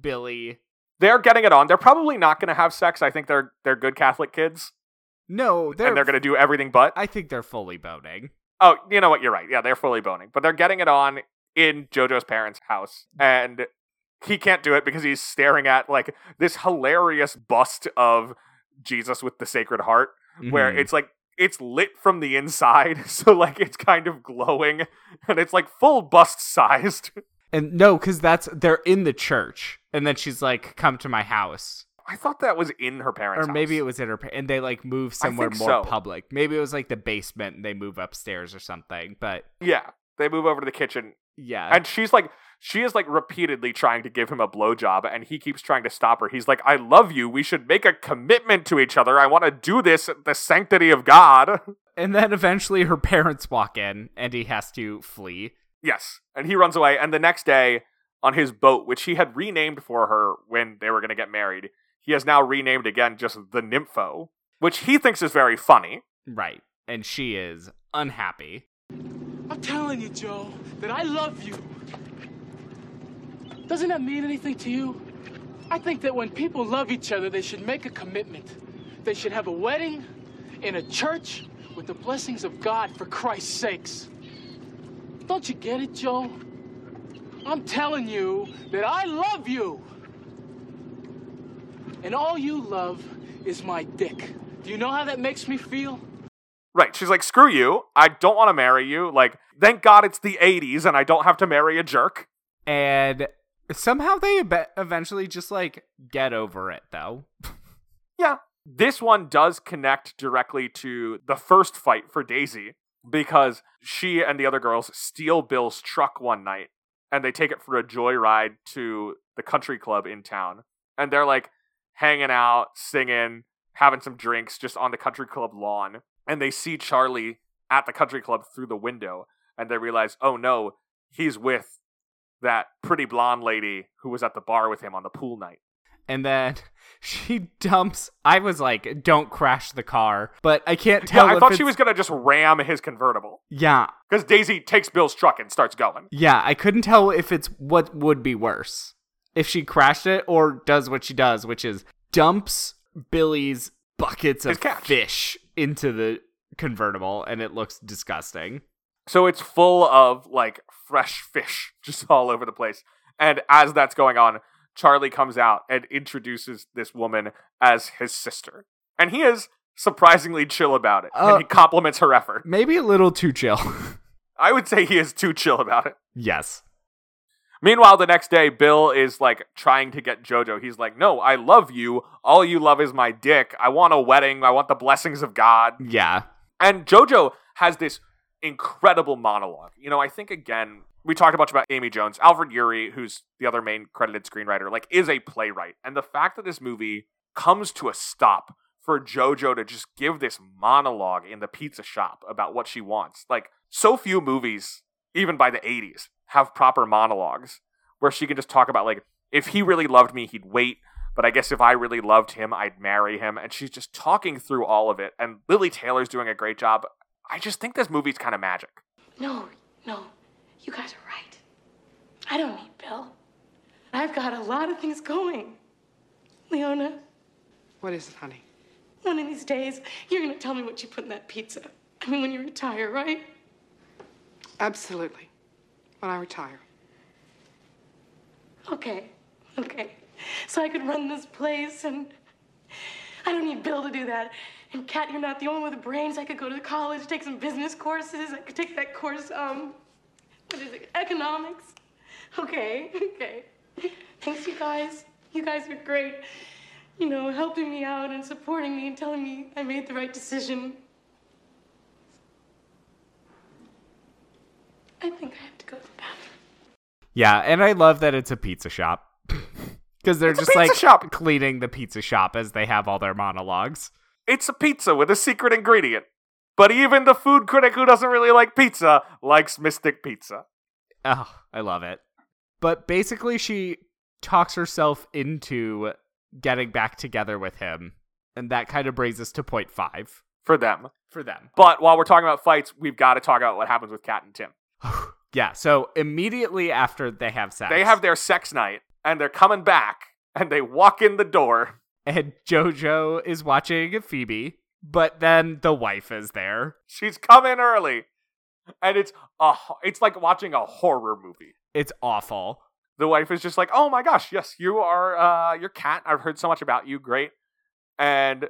Billy. They're getting it on. They're probably not going to have sex. I think they're they're good Catholic kids, No, they're. and they're going to do everything but. I think they're fully boning. Oh, you know what? You're right. Yeah, they're fully boning, but they're getting it on in JoJo's parents' house, and he can't do it because he's staring at like this hilarious bust of Jesus with the Sacred Heart, where Mhm. it's like it's lit from the inside, <laughs> so like it's kind of glowing, and it's like full bust sized. And no, because that's they're in the church, and then she's like, "Come to my house." I thought that was in her parents' or maybe house. it was in her, and they like move somewhere more so. public. Maybe it was like the basement, and they move upstairs or something. But Yeah, they move over to the kitchen, yeah, and she's like, she is like repeatedly trying to give him a blowjob, and he keeps trying to stop her. He's like, "I love you. We should make a commitment to each other. I want to do this, the sanctity of God." <laughs> and then eventually her parents walk in, and he has to flee. yes, and he runs away. And the next day, on his boat, which he had renamed for her when they were going to get married, he has now renamed again just the Nympho, which he thinks is very funny. Right, and she is unhappy. I'm telling you, Joe, that I love you. Doesn't that mean anything to you? I think that when people love each other, they should make a commitment. They should have a wedding in a church with the blessings of God for Christ's sakes. Don't you get it, Joe? I'm telling you that I love you. And all you love is my dick. Do you know how that makes me feel? Right. She's like, screw you. I don't want to marry you. Like, thank God it's the 80s and I don't have to marry a jerk. And somehow they ebe- eventually just like get over it, though. <laughs> Yeah. This one does connect directly to the first fight for Daisy because she and the other girls steal Bill's truck one night and they take it for a joyride to the country club in town. And they're like hanging out, singing, having some drinks just on the country club lawn. And they see Charlie at the country club through the window and they realize, oh no, he's with that pretty blonde lady who was at the bar with him on the pool night. And then <laughs> she dumps. I was like, "Don't crash the car," but I can't tell. Yeah, I thought she was gonna just ram his convertible. Yeah, Because Daisy takes Bill's truck and starts going. yeah. I couldn't tell if it's what would be worse if she crashed it or does what she does, which is dumps Billy's buckets His of catch. fish into the convertible, and it looks disgusting. So it's full of like fresh fish <laughs> just all over the place. And as that's going on, Charlie comes out and introduces this woman as his sister. And he is surprisingly chill about it. Uh, and he compliments her effort. Maybe a little too chill. <laughs> I would say he is too chill about it. yes. Meanwhile, the next day, Bill is like trying to get JoJo. He's like, No, I love you. All you love is my dick. I want a wedding. I want the blessings of God. Yeah. And JoJo has this incredible monologue. You know, I think again, we talked a bunch about Amy Jones. Alfred Uhry, who's the other main credited screenwriter, like is a playwright. And the fact that this movie comes to a stop for JoJo to just give this monologue in the pizza shop about what she wants. Like so few movies, even by the 80s, have proper monologues where she can just talk about like if he really loved me, he'd wait. But I guess if I really loved him, I'd marry him. And she's just talking through all of it. And Lili Taylor's doing a great job. I just think this movie's kind of magic. No, no, you guys are right. I don't need Bill. I've got a lot of things going. Leona, What is it, honey? one of these days, you're gonna tell me what you put in that pizza. I mean, when you retire, right? Absolutely. When I retire. Okay, okay. So I could run this place and I don't need Bill to do that. And Kat, you're not the only one with the brains. I could go to college, take some business courses. I could take that course, um, what is it, economics. Okay, okay. Thanks, you guys. You guys are great. You know, helping me out and supporting me and telling me I made the right decision. I think I have to go to the bathroom. Yeah, and I love that it's a pizza shop. <laughs> Because they're It's just like shop. cleaning the pizza shop as they have all their monologues. It's a pizza with a secret ingredient. But even the food critic who doesn't really like pizza likes Mystic Pizza. Oh, I love it. But basically, she talks herself into getting back together with him. And that kind of brings us to point five For them. for them. But while we're talking about fights, we've got to talk about what happens with Kat and Tim. <sighs> Yeah, so immediately after they have sex, They have their sex night, and they're coming back, and they walk in the door. and Jojo is watching Phoebe, but then the wife is there. She's coming early, and it's a, it's like watching a horror movie. It's awful. The wife is just like, "Oh my gosh, yes, you are uh your cat. I've heard so much about you. Great." And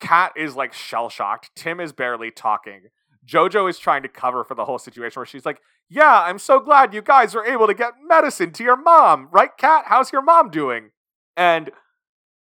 Kat is like shell shocked. Tim is barely talking. Jojo is trying to cover for the whole situation where she's like, "Yeah, I'm so glad you guys were able to get medicine to your mom, right, Kat? How's your mom doing?" And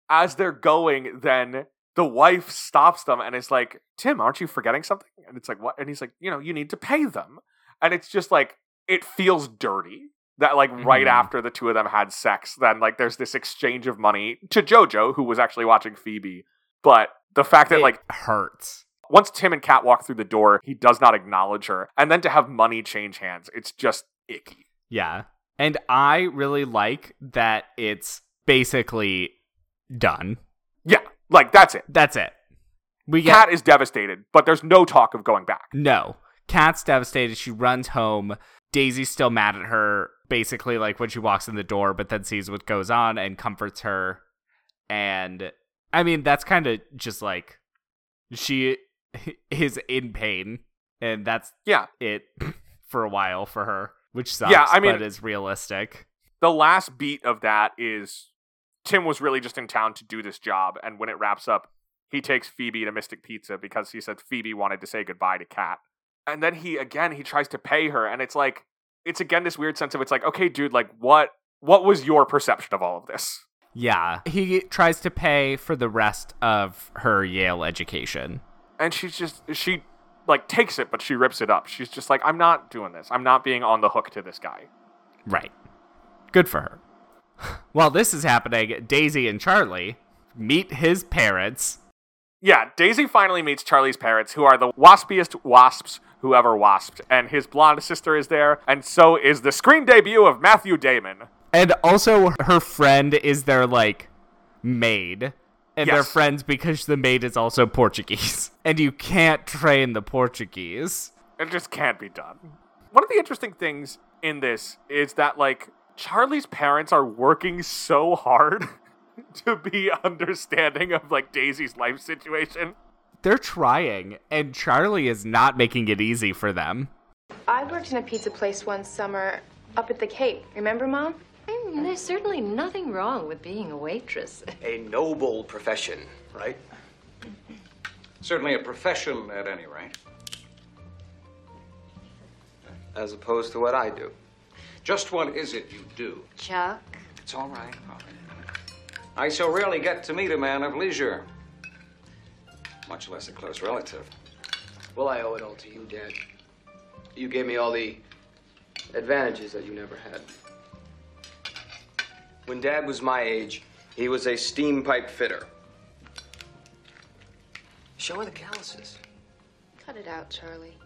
as they're going, then the wife stops them and is like, Tim, aren't you forgetting something? And it's like, what? And he's like, you know, you need to pay them. And it's just like, it feels dirty that, like, right Mhm. after the two of them had sex, then, like, there's this exchange of money to JoJo, who was actually watching Phoebe. But the fact that, It like, hurts. once Tim and Kat walk through the door, he does not acknowledge her. And then to have money change hands, it's just icky. Yeah. And I really like that it's basically done. Yeah, like, that's it. That's it. We get Kat is devastated, but there's no talk of going back. No. Kat's devastated. She runs home. Daisy's still mad at her, basically, like when she walks in the door, but then sees what goes on and comforts her. And I mean, that's kind of just like she <laughs> is in pain, and that's Yeah. it <laughs> for a while for her, which sucks, Yeah, I mean- but is realistic. the last beat of that is Tim was really just in town to do this job, and when it wraps up, he takes Phoebe to Mystic Pizza because he said Phoebe wanted to say goodbye to Kat. And then he again he tries to pay her, and it's like it's again this weird sense of it's like, okay, dude, like what what was your perception of all of this? Yeah. He tries to pay for the rest of her Yale education. And she's just she like takes it, but she rips it up. She's just like, I'm not doing this. I'm not being on the hook to this guy. Right. Good for her. <laughs> While this is happening, Daisy and Charlie meet his parents. Yeah, Daisy finally meets Charlie's parents, who are the waspiest wasps who ever wasped. And his blonde sister is there, and so is the screen debut of Matthew Damon. And also, her friend is their, like, maid. And they're friends because the maid is also Portuguese. <laughs> And you can't train the Portuguese. It just can't be done. One of the interesting things in this is that, like, Charlie's parents are working so hard <laughs> to be understanding of, like, Daisy's life situation. They're trying, and Charlie is not making it easy for them. I worked in a pizza place one summer up at the Cape. Remember, Mom? There's certainly nothing wrong with being a waitress. <laughs> A noble profession, right? Certainly a profession at any rate. As opposed to what I do. Just what is it you do? Chuck? It's all right, all right. I so rarely get to meet a man of leisure, much less a close relative. Well, I owe it all to you, Dad. You gave me all the advantages that you never had. When Dad was my age, he was a steam pipe fitter. Show her the calluses. Cut it out, Charlie.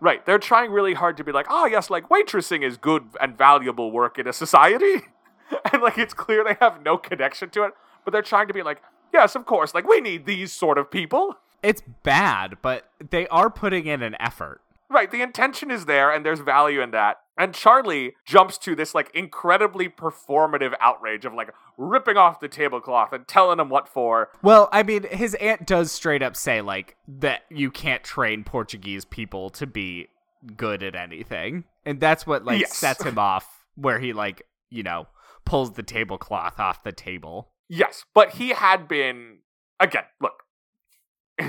Right. They're trying really hard to be like, oh, yes, like waitressing is good and valuable work in a society. <laughs> and like it's clear they have no connection to it, but they're trying to be like, yes, of course, like we need these sort of people. It's bad, but they are putting in an effort. Right. The intention is there and there's value in that. And Charlie jumps to this like incredibly performative outrage of like ripping off the tablecloth and telling him what for. Well, I mean, his aunt does straight up say like that you can't train Portuguese people to be good at anything. And that's what like Yes. sets him off where he like, you know, pulls the tablecloth off the table. Yes, but he had been again, look. <laughs>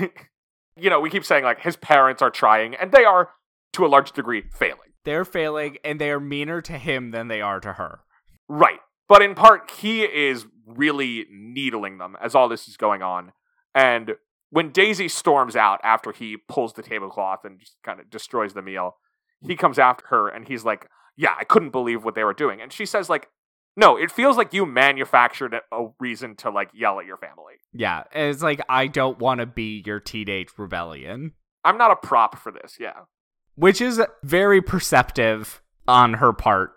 you know, we keep saying like his parents are trying and they are to a large degree failing. They're failing and they are meaner to him than they are to her. Right. But in part, he is really needling them as all this is going on. And when Daisy storms out after he pulls the tablecloth and just kind of destroys the meal, he comes after her and he's like, Yeah, I couldn't believe what they were doing. And she says, like, no, it feels like you manufactured a- reason to like yell at your family. Yeah, and it's like I don't want to be your teenage rebellion, I'm not a prop for this, yeah. Which is very perceptive on her part,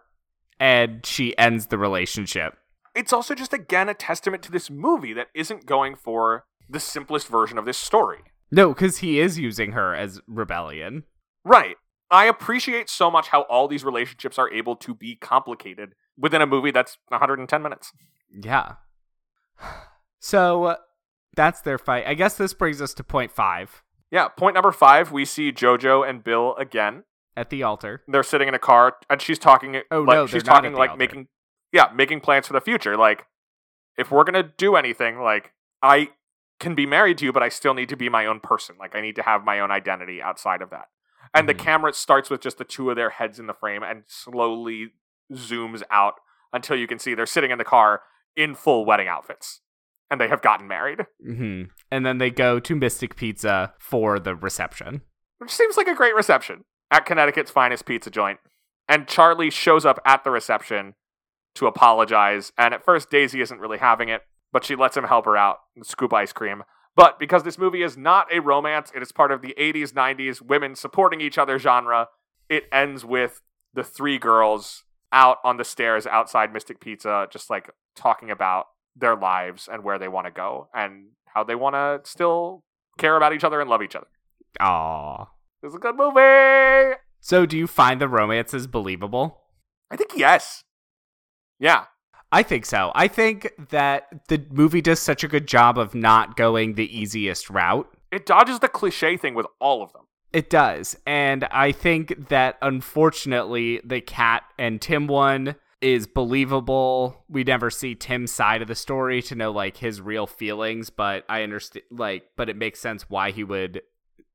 and she ends the relationship. It's also just again a testament to this movie that isn't going for the simplest version of this story. No, because he is using her as rebellion. Right. I appreciate so much how all these relationships are able to be complicated within a movie that's 110 minutes. Yeah. <sighs> So uh, that's their fight. I guess this brings us to point five Yeah, point number five, we see Jojo and Bill again. at the altar. They're sitting in a car and she's talking Oh, like no, she's talking like altar. making yeah, making plans for the future. Like, if we're gonna do anything, like I can be married to you, but I still need to be my own person. Like I need to have my own identity outside of that. And Mm-hmm. the camera starts with just the two of their heads in the frame and slowly zooms out until you can see they're sitting in the car in full wedding outfits. And they have gotten married. hmm And then they go to Mystic Pizza for the reception. which seems like a great reception at Connecticut's finest pizza joint. And Charlie shows up at the reception to apologize. And at first, Daisy isn't really having it, but she lets him help her out and scoop ice cream. But because this movie is not a romance, it is part of the 80s, 90s women supporting each other genre, it ends with the three girls out on the stairs outside Mystic Pizza, just like talking about their lives and where they want to go and how they want to still care about each other and love each other. Aww. It's a good movie. So do you find the romances believable? I think yes. Yeah. I think so. I think that the movie does such a good job of not going the easiest route. It dodges the cliche thing with all of them. It does. And I think that unfortunately, the cat and Tim one is believable. We never see Tim's side of the story to know like his real feelings, but I understand like but it makes sense why he would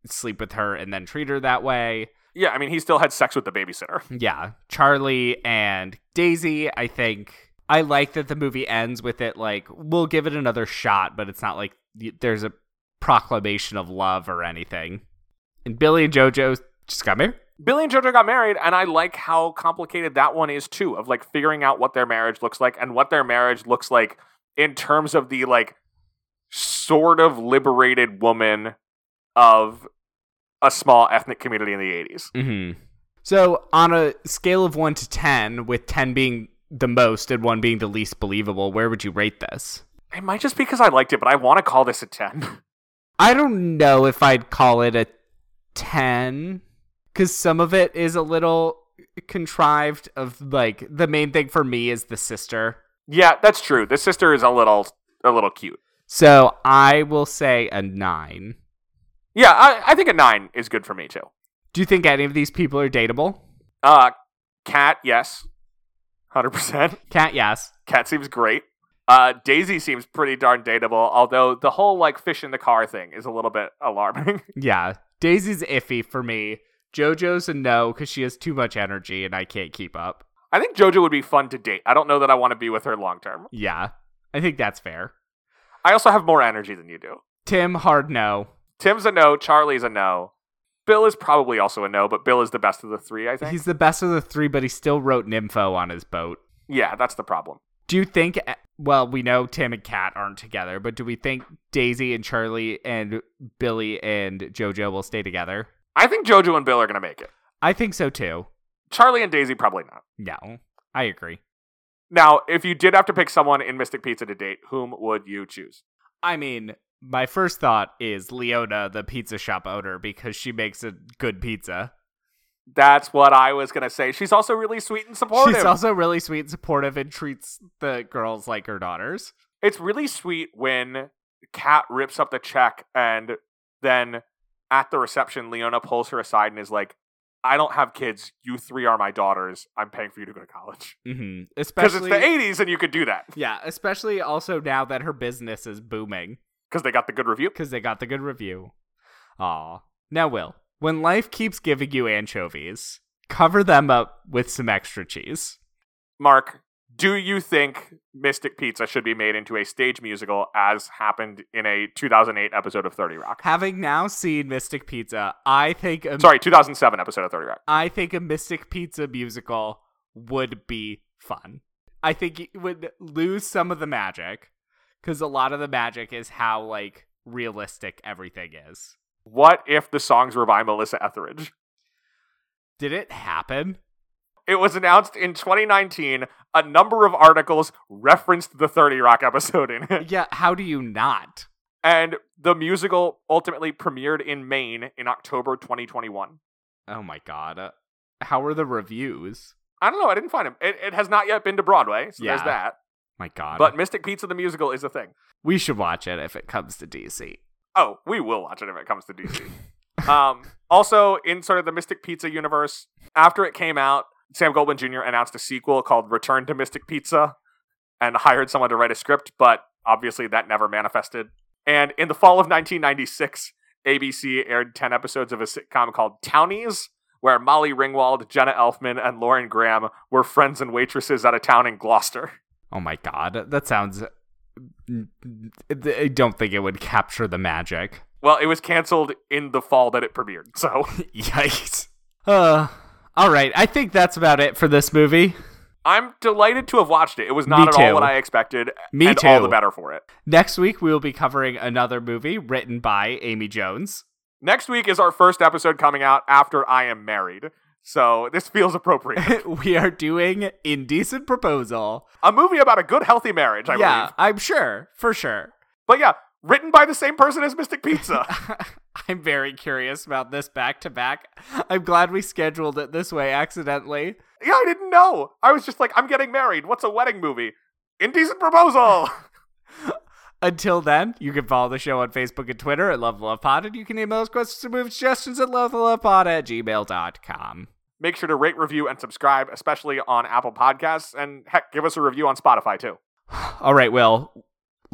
sleep with her and then treat her that way. Yeah, I mean, he still had sex with the babysitter. Yeah. Charlie and Daisy, I think I like that the movie ends with it like we'll give it another shot, but it's not like there's a proclamation of love or anything. And Billy and JoJo just got married. Billy and JoJo got married, and I like how complicated that one is too, of like figuring out what their marriage looks like and what their marriage looks like in terms of the like sort of liberated woman of a small ethnic community in the 80s. Mm-hmm. So on a scale of one to ten, with ten being the most and one being the least believable, where would you rate this? It might just be because I liked it, but I want to call this a 10. I don't know if I'd call it a 10 because some of it is a little contrived of like the main thing for me is the sister yeah, that's true. The sister is a little a little cute. so i will say a 9 Yeah, I, I think a 9 is good for me too. do you think any of these people are dateable Uh, Kat, yes. 100%. cat yes Kat seems great. Uh, Daisy seems pretty darn dateable, although the whole like fish in the car thing is a little bit alarming. <laughs> yeah daisy's iffy for me jojo's a no because she has too much energy and i can't keep up I think JoJo would be fun to date. I don't know that I want to be with her long term. yeah i think that's fair I also have more energy than you do. tim hard no Tim's a no, Charlie's a no. Bill is probably also a no, but Bill is the best of the three, I think. he's the best of the three but he still wrote nympho on his boat Yeah, that's the problem. Do you think? Eh, well, we know Tim and Kat aren't together, but do we think Daisy and Charlie and Billy and JoJo will stay together? I think JoJo and Bill are going to make it. I think so too. Charlie and Daisy probably not. No, I agree. Now, if you did have to pick someone in Mystic Pizza to date, whom would you choose? I mean, my first thought is Leona, the pizza shop owner, because she makes a good pizza. That's what I was going to say. She's also really sweet and supportive. She's also really sweet and supportive and treats the girls like her daughters. It's really sweet when Kat rips up the check and then at the reception, Leona pulls her aside and is like, I don't have kids. You three are my daughters. I'm paying for you to go to college. Mm-hmm. Because it's the 80s and you could do that. Yeah, especially also now that her business is booming Because they got the good review. because they got the good review. Aw. Now, Will, when life keeps giving you anchovies, cover them up with some extra cheese. Mark, do you think Mystic Pizza should be made into a stage musical as happened in a 2008 episode of 30 Rock? Having now seen Mystic Pizza, I think a, Sorry, 2007 episode of 30 Rock. I think a Mystic Pizza musical would be fun. I think it would lose some of the magic because a lot of the magic is how like realistic everything is. What if the songs were by Melissa Etheridge? Did it happen? It was announced in 2019. A number of articles referenced the 30 Rock episode in it. Yeah, how do you not? And the musical ultimately premiered in Maine in October 2021. Oh my god. Uh, how are the reviews? I don't know. I didn't find him. It, it has not yet been to Broadway, so there's Yeah. that. My god. But Mystic Pizza the musical is a thing. we should watch it if it comes to DC. Oh, we will watch it if it comes to DC. um, also, in sort of the Mystic Pizza universe, after it came out, Sam Goldwyn Jr. announced a sequel called Return to Mystic Pizza and hired someone to write a script, but obviously that never manifested. And in the fall of 1996, ABC aired 10 episodes of a sitcom called Townies, where Molly Ringwald, Jenna Elfman, and Lauren Graham were friends and waitresses at a town in Gloucester. Oh my god. That sounds I don't think it would capture the magic. Well, it was canceled in the fall that it premiered, so. <laughs> Yikes. Uh all right, I think that's about it for this movie. I'm delighted to have watched it. It was Me not at all too. what I expected. Me and all too. the better for it. Next week we will be covering another movie written by Amy Jones. Next week is our first episode coming out after I am married. So this feels appropriate. <laughs> we are doing Indecent Proposal. a movie about a good, healthy marriage, I yeah, believe. I'm sure, for sure. But yeah, written by the same person as Mystic Pizza. <laughs> <laughs> I'm very curious about this back to back. I'm glad we scheduled it this way accidentally. yeah, I didn't know. I was just like, I'm getting married. What's a wedding movie? Indecent Proposal. <laughs> Until then, you can follow the show on Facebook and Twitter at Love Love Pod, and you can email us questions or movie suggestions at lovelovepod at gmail.com. Make sure to rate, review, and subscribe, especially on Apple Podcasts. And heck, give us a review on Spotify too. <sighs> All right, Will.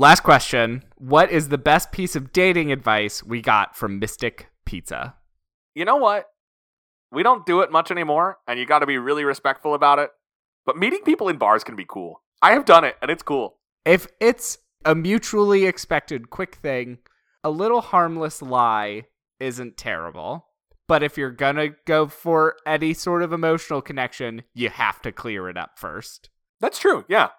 Last question. What is the best piece of dating advice we got from Mystic Pizza? You know what? We don't do it much anymore, and you got to be really respectful about it. But meeting people in bars can be cool. I have done it, and it's cool. If it's a mutually expected quick thing, a little harmless lie isn't terrible. But if you're gonna go for any sort of emotional connection, you have to clear it up first. That's true, yeah.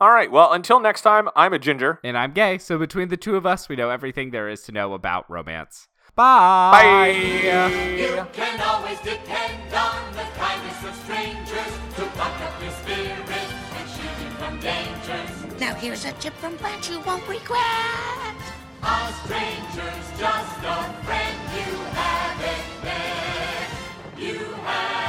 All right. Well, until next time, I'm a ginger. And I'm gay. So between the two of us, we know everything there is to know about romance. Bye. Bye. You can always depend on the kindness of strangers to buck up your spirit and shield you from dangers. Now here's a tip from Blanche you won't regret. A stranger's just a friend you haven't met. You have